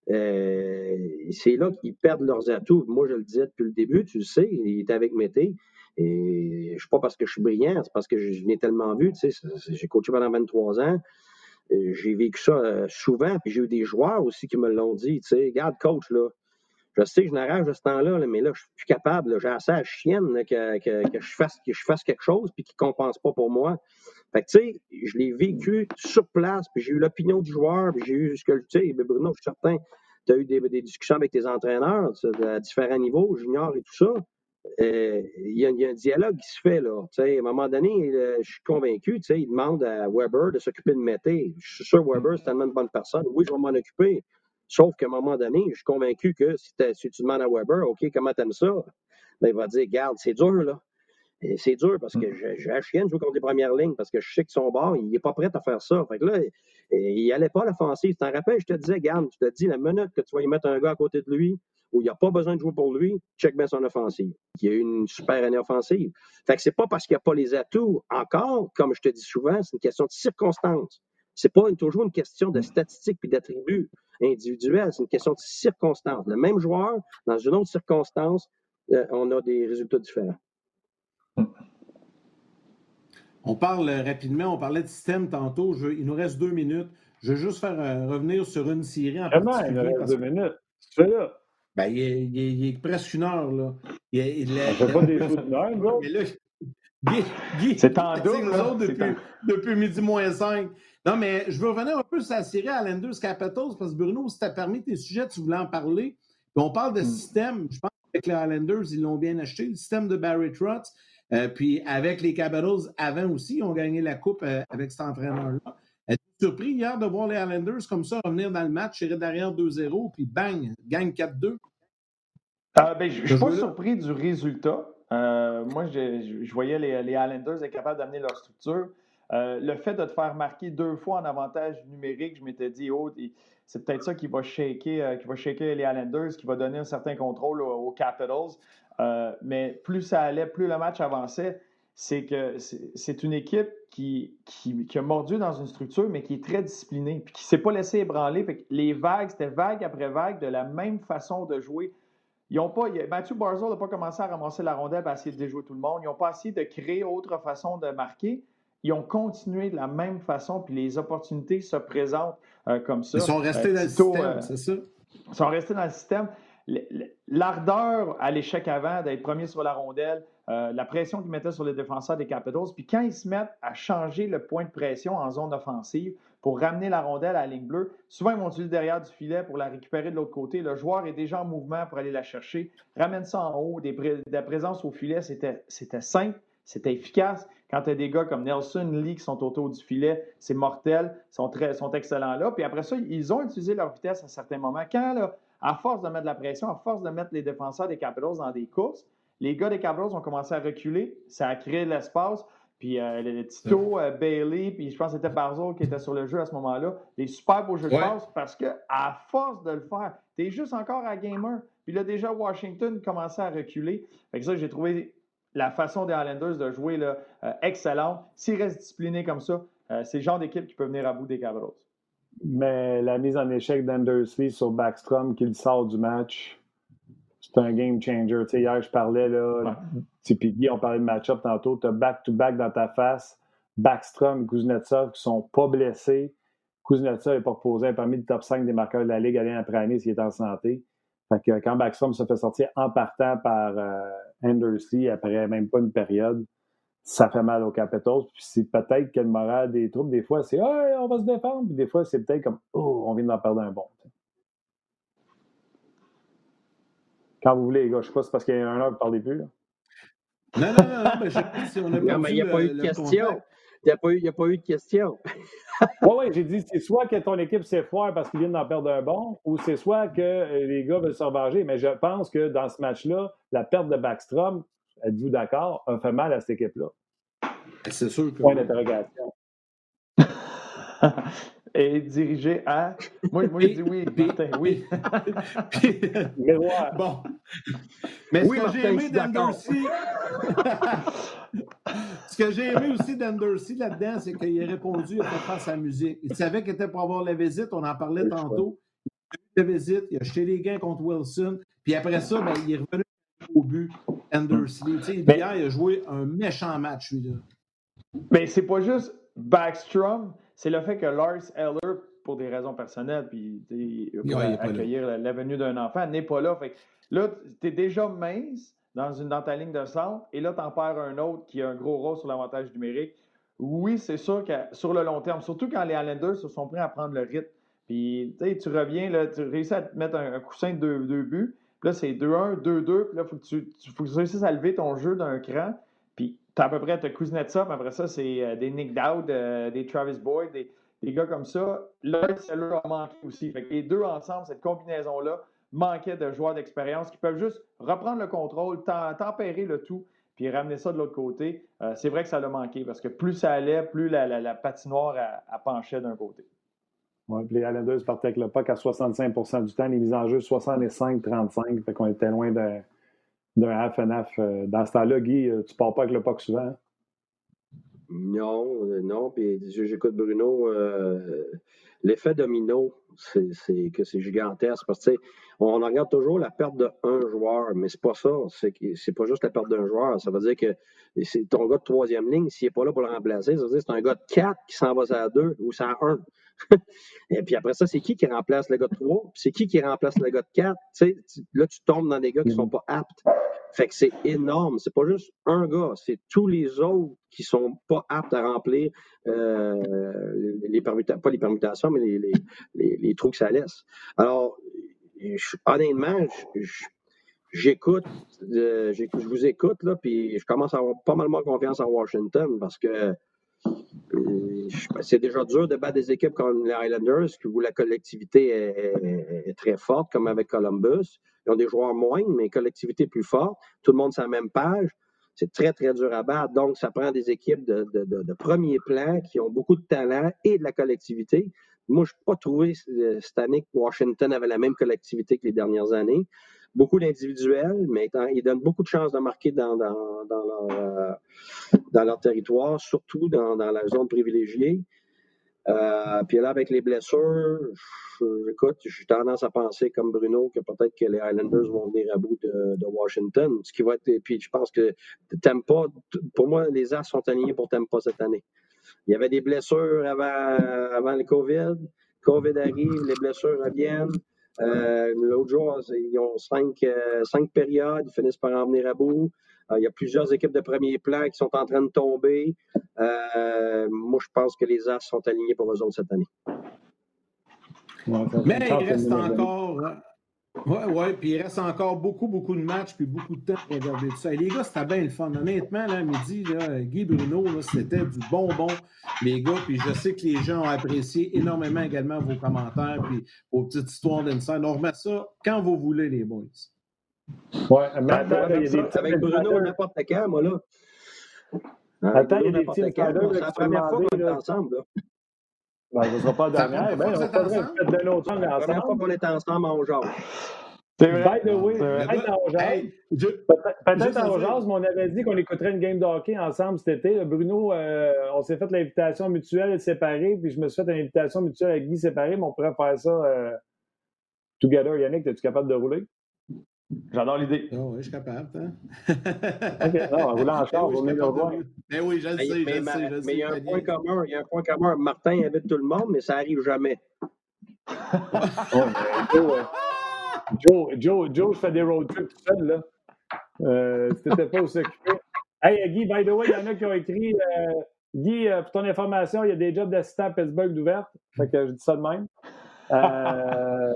euh, c'est là qu'ils perdent leurs atouts. Moi, je le disais depuis le début, tu le sais, il était avec Mété. Et je ne suis pas parce que je suis brillant, c'est parce que je, l'ai tellement vu. Tu sais, j'ai coaché pendant 23 ans. J'ai vécu ça euh, souvent, puis j'ai eu des joueurs aussi qui me l'ont dit. Tu sais, regarde, coach, là, je sais que je n'arrache de ce temps-là, mais là, je suis plus capable. J'ai assez à chienne que, je fasse, quelque chose puis qu'il ne compense pas pour moi. Fait que, tu sais, je l'ai vécu sur place, puis j'ai eu l'opinion du joueur, puis j'ai eu ce que, tu sais, Bruno, je suis certain, tu as eu des, discussions avec tes entraîneurs à différents niveaux, juniors et tout ça. Euh, il y, a un dialogue qui se fait, là. à un moment donné, je suis convaincu, il demande à Weber de s'occuper de Mété. Je suis sûr que Weber, c'est tellement une bonne personne. Oui, je vais m'en occuper. Sauf qu'à un moment donné, je suis convaincu que si, tu demandes à Weber, OK, comment t'aimes ça? Ben, il va dire, garde, c'est dur, là. c'est dur parce que mm. j'ai la chienne de jouer contre les premières lignes parce que je sais que son bord, il n'est pas prêt à faire ça. Fait que là, il n'allait pas à l'offensive. Tu t'en rappelles, je te disais, garde, tu te dis la minute que tu vas y mettre un gars à côté de lui où il n'y a pas besoin de jouer pour lui, check bien son offensive. Il y a eu une super année offensive. Fait que c'est pas parce qu'il n'y a pas les atouts encore, comme je te dis souvent, c'est une question de circonstances. C'est pas toujours une question de statistiques et d'attributs individuels, c'est une question de circonstances. Le même joueur, dans une autre circonstance, euh, on a des résultats différents. On parle rapidement, on parlait de système tantôt. il nous reste deux minutes. Je veux juste faire euh, revenir sur une série en Vraiment, il nous reste deux minutes. Tu fais là? Ben, il, est, presque une heure, là. Il, fait pas des choses de bro. c'est en double, depuis, depuis midi moins cinq. Non, mais je veux revenir un peu sur la série Islanders Capitals parce que Bruno, si tu as permis tes sujets, tu voulais en parler. on parle de hmm. système. Je pense qu'avec les Islanders, ils l'ont bien acheté, le système de Barry Trotz. Euh, puis avec les Capitals, avant aussi, ils ont gagné la Coupe euh, avec cet entraîneur-là. Êtes-vous surpris hier de voir les Islanders comme ça revenir dans le match, tirer derrière 2-0, puis bang, gagne 4-2? Euh, ben, je ne suis pas surpris du résultat. moi, je, voyais les, les Islanders être capables d'amener leur structure. Euh, le fait de te faire marquer deux fois en avantage numérique, je m'étais dit, oh, c'est peut-être ça qui va, shaker, euh, qui va les Islanders, qui va donner un certain contrôle aux, Capitals. Euh, mais plus ça allait, plus le match avançait. C'est que c'est une équipe qui, qui, a mordu dans une structure, mais qui est très disciplinée, puis qui ne s'est pas laissé ébranler. les vagues, c'était vague après vague, de la même façon de jouer. ils ont pas, Matthew Barzell n'a pas commencé à ramasser la rondelle à essayer de déjouer tout le monde. Ils n'ont pas essayé de créer autre façon de marquer. Ils ont continué de la même façon, puis les opportunités se présentent euh, comme ça. Ils sont restés dans le système, c'est ça? Ils sont restés dans le système l'ardeur à l'échec avant d'être premier sur la rondelle, euh, la pression qu'ils mettaient sur les défenseurs des Capitals, puis quand ils se mettent à changer le point de pression en zone offensive pour ramener la rondelle à la ligne bleue, souvent ils vont utiliser derrière du filet pour la récupérer de l'autre côté. Le joueur est déjà en mouvement pour aller la chercher, ramène ça en haut, des de la présence au filet, c'était simple, c'était efficace. Quand tu as des gars comme Nelson Lee qui sont autour du filet, c'est mortel, sont, très, sont excellents là. Puis après ça, ils ont utilisé leur vitesse à certains moments. Quand là, à force de mettre de la pression, à force de mettre les défenseurs des Capitals dans des courses, les gars des Capitals ont commencé à reculer. Ça a créé de l'espace. Puis euh, Tito, euh, Bailey, puis je pense que c'était Barzo qui était sur le jeu à ce moment-là. Les super beaux jeux de passe parce que à force de le faire, tu es juste encore à gamer. Puis là, déjà, Washington commençait à reculer. Fait que ça, j'ai trouvé la façon des Islanders de jouer là, euh, excellente. S'ils restent disciplinés comme ça, c'est le genre d'équipe qui peut venir à bout des Capitals. Mais la mise en échec d'Andersley sur Backstrom qui le sort du match, c'est un game changer. Tu sais, hier, je parlais, là, ouais. on parlait de match-up tantôt. Tu as back-to-back dans ta face. Backstrom et Kuznetsov qui sont pas blessés. Kuznetsov n'est pas reposé parmi le top 5 des marqueurs de la Ligue année après année s'il est en santé. Fait que quand Backstrom se fait sortir en partant par euh, Andersley après même pas une période, ça fait mal aux Capitals. Puis c'est peut-être que le moral des troupes, des fois, c'est hey, on va se défendre. Puis des fois, c'est peut-être comme Oh, on vient d'en perdre un bon. Quand vous voulez, les gars, je sais pas, c'est parce qu'il y a un heure, vous parlez plus. Là. Non, non, non, non, mais je sais pas si on a Non, mais il n'y a pas eu de question. Il n'y a, pas eu, a pas eu de question. (laughs) oui, oui, j'ai dit, c'est soit que ton équipe s'est foire parce qu'ils viennent d'en perdre un bon, ou c'est soit que euh, les gars veulent se revenger. Mais je pense que dans ce match-là, la perte de Backstrom, êtes-vous d'accord, a fait mal à cette équipe-là? C'est sûr que. Point d'interrogation. (laughs) (laughs) Et dirigé à. (laughs) Moi, moi je dis oui, Martin, oui. (laughs) Bon. Mais ce que j'ai aimé d'Andercy. ce que j'ai aimé aussi d'Andercy là-dedans, c'est qu'il a répondu à faire sa musique. Il savait qu'il était pour avoir la visite, on en parlait tantôt. Il a eu la visite, il a jeté les gains contre Wilson. Puis après ça, ben, il est revenu au but, sais, hier, il a joué un méchant match, lui-là. Mais c'est pas juste Backstrom, c'est le fait que Lars Eller, pour des raisons personnelles, puis pour accueillir la, venue d'un enfant, n'est pas là. Fait là, tu es déjà mince dans, une, dans ta ligne de centre, et là, tu en perds un autre qui a un gros rôle sur l'avantage numérique. Oui, c'est sûr que sur le long terme, surtout quand les Islanders se sont prêts à prendre le rythme, puis tu reviens, là, tu réussis à te mettre un, coussin de deux, deux buts, puis là, c'est 2-1, 2-2, puis là, il faut, que faut que tu réussisses à lever ton jeu d'un cran, puis tu as à peu près, tu Kuznetsov, après ça, c'est euh, des Nick Dowd, euh, des Travis Boyd, des, gars comme ça. Là, celle-là a manqué aussi. Les deux ensemble, cette combinaison-là, manquait de joueurs d'expérience qui peuvent juste reprendre le contrôle, tempérer le tout, puis ramener ça de l'autre côté. Euh, c'est vrai que ça l'a manqué parce que plus ça allait, plus la, la, patinoire a, penchait d'un côté. Oui, puis les Islanders partaient avec le puck à 65% du temps, les mises en jeu 65-35, fait qu'on était loin de d'un half and half. Euh, dans ce temps-là, Guy, euh, tu pars pas avec le puck souvent? Hein? Non, euh, non. Puis j'écoute Bruno. L'effet domino, c'est que c'est gigantesque. Parce que on regarde toujours la perte d'un joueur, mais c'est pas ça. C'est pas juste la perte d'un joueur. Ça veut dire que c'est ton gars de troisième ligne, s'il n'est pas là pour le remplacer, ça veut dire que c'est un gars de quatre qui s'en va à deux ou à un. (laughs) Et puis après ça, c'est qui qui remplace le gars de 3? C'est qui qui remplace le gars de 4? là, tu tombes dans des gars qui ne sont pas aptes. Fait que c'est énorme. C'est pas juste un gars, c'est tous les autres qui sont pas aptes à remplir euh, les, permutations, pas les permutations, mais les, les, les, trous que ça laisse. Alors, honnêtement, j'écoute, euh, je vous écoute, là, puis je commence à avoir pas mal moins confiance en Washington parce que c'est déjà dur de battre des équipes comme les Highlanders, où la collectivité est, très forte, comme avec Columbus. Ils ont des joueurs moindres, mais une collectivité plus forte. Tout le monde sur la même page. C'est très, très dur à battre. Donc, ça prend des équipes de, de, premier plan qui ont beaucoup de talent et de la collectivité. Moi, je n'ai pas trouvé euh, cette année que Washington avait la même collectivité que les dernières années beaucoup d'individuels, mais ils donnent beaucoup de chances de marquer dans, euh, leur, territoire, surtout dans, la zone privilégiée. Euh, puis là, avec les blessures, écoute, j'ai tendance à penser comme Bruno que peut-être que les Highlanders vont venir à bout de, de Washington. Ce qui va être, puis je pense que Tampa, pour moi, les As sont alignés pour Tampa cette année. Il y avait des blessures avant, avant le COVID. COVID arrive, les blessures reviennent. Euh, L'autre jour, ils ont cinq, euh, cinq périodes, ils finissent par en venir à bout. Euh, il y a plusieurs équipes de premier plan qui sont en train de tomber. Euh, moi, je pense que les As sont alignés pour eux autres cette année. Mais il reste encore. Ouais, ouais, puis il reste encore beaucoup, beaucoup de matchs, puis beaucoup de temps pour regarder tout ça. Et les gars, c'était bien le fun. Honnêtement, là, à midi, là, Guy Bruno, c'était du bonbon, les gars. Puis je sais que les gens ont apprécié énormément également vos commentaires, puis vos petites histoires d'inside. On remet ça quand vous voulez, les boys. Ouais, mais attends, là, il y a des Ça, petits avec Bruno, n'importe quand, moi, là. Attends, il y a des n'importe petits insiders C'est la première fois qu'on est ensemble, là. Ben, ce ne sera pas dernière. Ben, on pas vrai, d'un autre angle La première fois qu'on est ensemble en genre. C'est vrai. By the way, peut-être en jase, je- peut-être peut-être en jase, mais on avait dit qu'on écouterait une game de hockey ensemble cet été. Bruno, euh, on s'est fait l'invitation mutuelle séparée, puis je me suis fait une invitation mutuelle avec Guy séparée, mais on pourrait faire ça euh, together. Yannick, es-tu capable de rouler? J'adore l'idée. Ah ouais, je suis capable. Hein? OK. Non, en roulant en (laughs) Ben char, oui, vous venez revoir. Ben oui, je le Mais, sais, je mais le sais, je mais il y a un point commun. Il y a un point commun. Martin invite tout le monde, mais ça arrive jamais. (laughs) Mais Joe, euh, Joe, Joe, Joe, je fais des road trips tout seul, là. Euh, si t'étais pas aussi occupé. Hey, euh, Guy, by the way, il y en a qui ont écrit euh, Guy, pour ton information, il y a des jobs d'assistant à Pittsburgh d'ouvertes. Fait que je dis ça de même. Euh,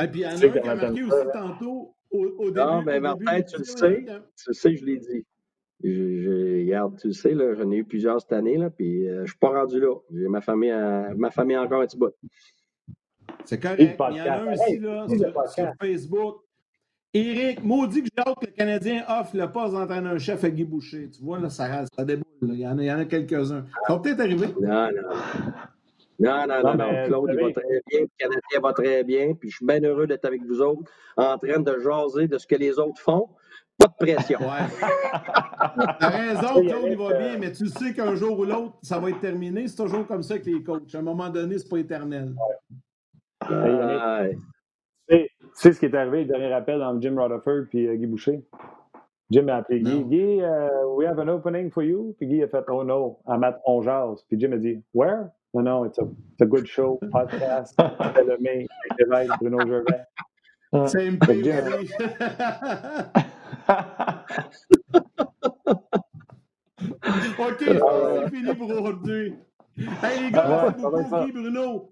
Et (laughs) puis il y en a qui a marqué aussi tantôt au, au début. Non, au mais début Martin, de tu le sais. Tu sais, je l'ai dit. Je, je- regarde, tu le sais, là, j'en ai eu plusieurs cette année, là, puis euh, je suis pas rendu là. J'ai ma famille, à- ma famille a encore un petit bout. C'est correct. le Il y en a un aussi là, le sur, sur Facebook. Éric, maudit que j'ai hâte que le Canadien offre le poste d'entraîneur-chef à Guy Boucher. Tu vois, là, ça, ça déboule. là. Il y en a, il y en a quelques-uns. Ça va peut-être arriver. Non, non. Non, non, Non, non, Claude, il va très bien. Le Canadien va très bien. Puis je suis bien heureux d'être avec vous autres en train de jaser de ce que les autres font. Pas de pression. Ouais. (laughs) T'as raison, Claude, il va bien, mais tu sais qu'un jour ou l'autre, ça va être terminé. C'est toujours comme ça avec les coachs. À un moment donné, c'est pas éternel. Ouais. Tu sais- tu sais ce qui est arrivé, le dernier appel entre Jim Rutherford et Guy Boucher? Jim a appelé Guy. Guy, uh, we have an opening for you. Puis Guy a fait, oh no, à Matt, on jase. Puis Jim a dit, where? Non, non, it's a, it's a good show, (laughs) podcast. Delemay, Lévesque, Bruno Gervais. C'est Fait que Jim- MP. (laughs) OK, que c'est fini pour aujourd'hui. Hey les gars, Ah ouais, merci beaucoup. Guy, Bruno.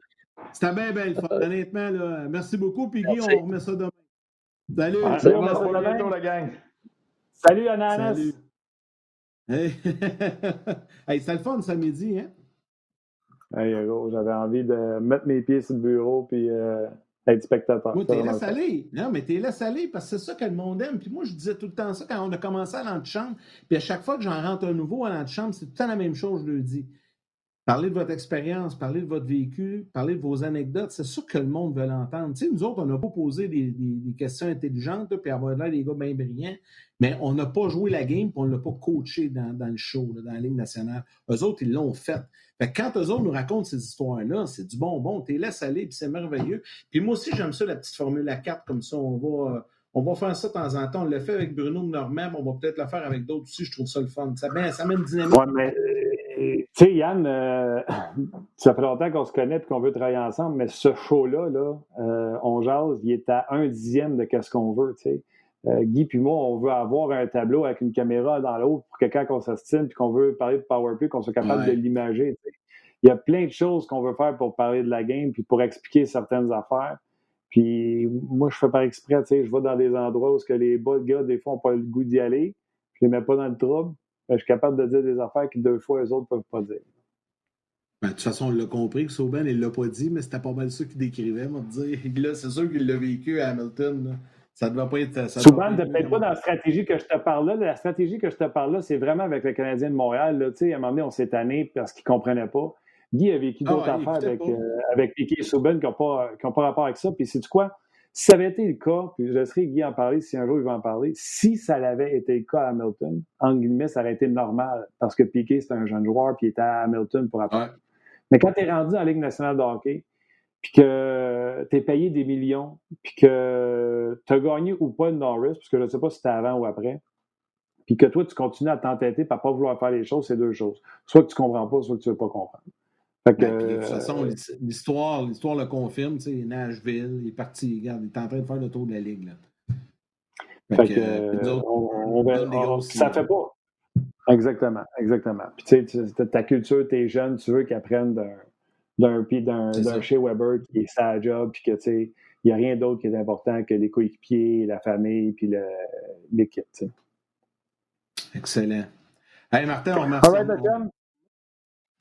C'était bien, bien le fun. Honnêtement, là, merci beaucoup. Puis Guy, Merci. on remet ça demain. Salut. Ouais. C'est On bon. se Salut. bientôt, la gang. Salut, Ananas. Salut. Hey, (laughs) hey c'était le fun samedi, hein? Hey, gros, j'avais envie de mettre mes pieds sur le bureau puis euh, être spectateur. Moi, t'es laisse aller. Non, mais t'es laisse aller parce que c'est ça que le monde aime. Puis moi, je disais tout le temps ça quand on a commencé à l'antichambre. Puis à chaque fois que j'en rentre un nouveau à l'antichambre, c'est tout le temps la même chose, je le dis. Parlez de votre expérience, parlez de votre vécu, parlez de vos anecdotes. C'est ça que le monde veut l'entendre. Tu sais, nous autres, on n'a pas posé des, des- des questions intelligentes, là, puis avoir l'air des gars bien brillants, mais on n'a pas joué la game, puis on ne l'a pas coaché dans, dans le show, là, dans la Ligue nationale. Eux autres, ils l'ont fait. Quand eux autres nous racontent ces histoires-là, c'est du bonbon, t'es laisse aller, puis c'est merveilleux. Puis moi aussi, j'aime ça, la petite formule à 4, comme ça, on va, euh, on va faire ça de temps en temps. On l'a fait avec Bruno Normand, mais on va peut-être le faire avec d'autres aussi, je trouve ça le fun. Ça, met- ça met une dynamique. Ouais, mais tu sais, Yann, euh, ça fait longtemps qu'on se connaît et qu'on veut travailler ensemble, mais ce show-là, là, euh, on jase, il est à un dixième de ce qu'on veut, tu sais. Euh, Guy puis moi, on veut avoir un tableau avec une caméra dans l'autre pour que quand on s'astine puis qu'on veut parler de PowerPlay, qu'on soit capable Ouais. de l'imager. Il y a plein de choses qu'on veut faire pour parler de la game puis pour expliquer certaines affaires. Puis moi, je fais par exprès, tu sais, je vais dans des endroits où ce que les bas gars, des fois, n'ont pas le goût d'y aller. Je les mets pas dans le trouble. Ben, je suis capable de dire des affaires que deux fois les autres ne peuvent pas dire. Ben, de toute façon, on l'a compris que Sauben, il l'a pas dit, mais c'était pas mal ça qu'il décrivait, moi, de dire. (laughs) Là, c'est sûr qu'il l'a vécu à Hamilton. là. Ça ne doit pas être. ça Souvent, être peut-être pas dans la stratégie que je te parle là. La stratégie que je te parle là, c'est vraiment avec le Canadien de Montréal. Là. Tu sais, À un moment donné, on s'est tanné parce qu'ils ne comprenaient pas. Guy a vécu Ah d'autres affaires avec, euh, avec Piquet et Souben qui n'ont pas, qui ont pas rapport avec ça. Puis, c'est quoi? Si ça avait été le cas, puis je laisserai Guy en parler si un jour il va en parler, si ça avait été le cas à Hamilton, en guillemets, ça aurait été normal parce que Piquet, c'est un jeune joueur puis il était à Hamilton pour apprendre. Ouais. Mais quand tu es rendu en Ligue nationale de hockey, puis que tu es payé des millions, puis que tu as gagné ou pas une Norris, parce que je ne sais pas si c'était avant ou après, puis que toi, tu continues à t'entêter par pas vouloir faire les choses, c'est deux choses. Soit que tu comprends pas, soit que tu veux pas comprendre. Ben, de toute façon, euh, l'histoire, l'histoire le confirme. Nashville, il est parti, regarde, il est en train de faire le tour de la ligue. Là. Fait, que, euh, on, ça fait pas. Exactement, exactement. Puis tu sais, ta culture, tes jeunes, tu veux qu'ils apprennent d'un d'un d'un chez Weber qui est sa job, puis que tu sais, il n'y a rien d'autre qui est important que les coéquipiers, la famille, puis l'équipe. Excellent. Hey Martin, on remercie. All right,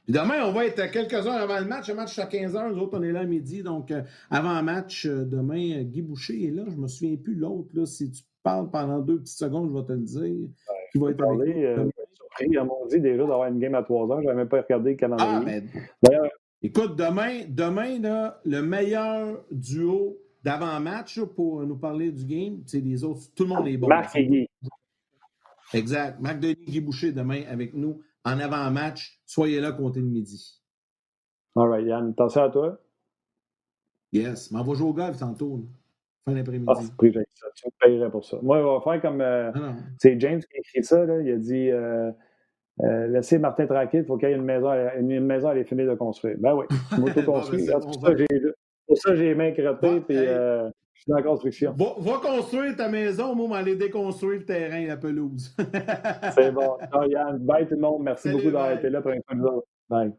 demain, on va être à quelques heures avant le match. Le match, à 15 h. Nous autres, on est là à midi. Donc, euh, avant le match, euh, demain, Guy Boucher est là. Je ne me souviens plus l'autre. Si tu parles pendant deux petites secondes, je vais te le dire. qui va être parler, euh, surpris. On m'a dit déjà d'avoir une game à 3 heures. Je n'avais même pas regardé le calendrier. Ah, ben, écoute, demain, demain là, le meilleur duo d'avant-match pour nous parler du game, c'est les autres. Tout le monde est bon. Marc et Guy. Exact. Marc Denis Guy Boucher demain avec nous en avant-match. Soyez là, comptez le midi. All right, Yann. Attention à toi? Yes. Mais on va jouer au golf tantôt. Fin d'après-midi. Ah. Tu me payerais pour ça. Moi, on va faire comme. Euh, c'est James qui a écrit ça. Là. Il a dit euh, euh, Laissez Martin tranquille, il faut qu'il y ait une maison, une, maison à les finir de construire. Ben oui, je m'auto-construis. (laughs) Ben, pour ça, j'ai les mains crottées. puis, euh, je suis dans la construction. Va, va, construire ta maison, moi, aller déconstruire le terrain, la pelouse. c'est bon. Yann, bye tout le monde. Merci beaucoup d'avoir été là pour un peu de Bye.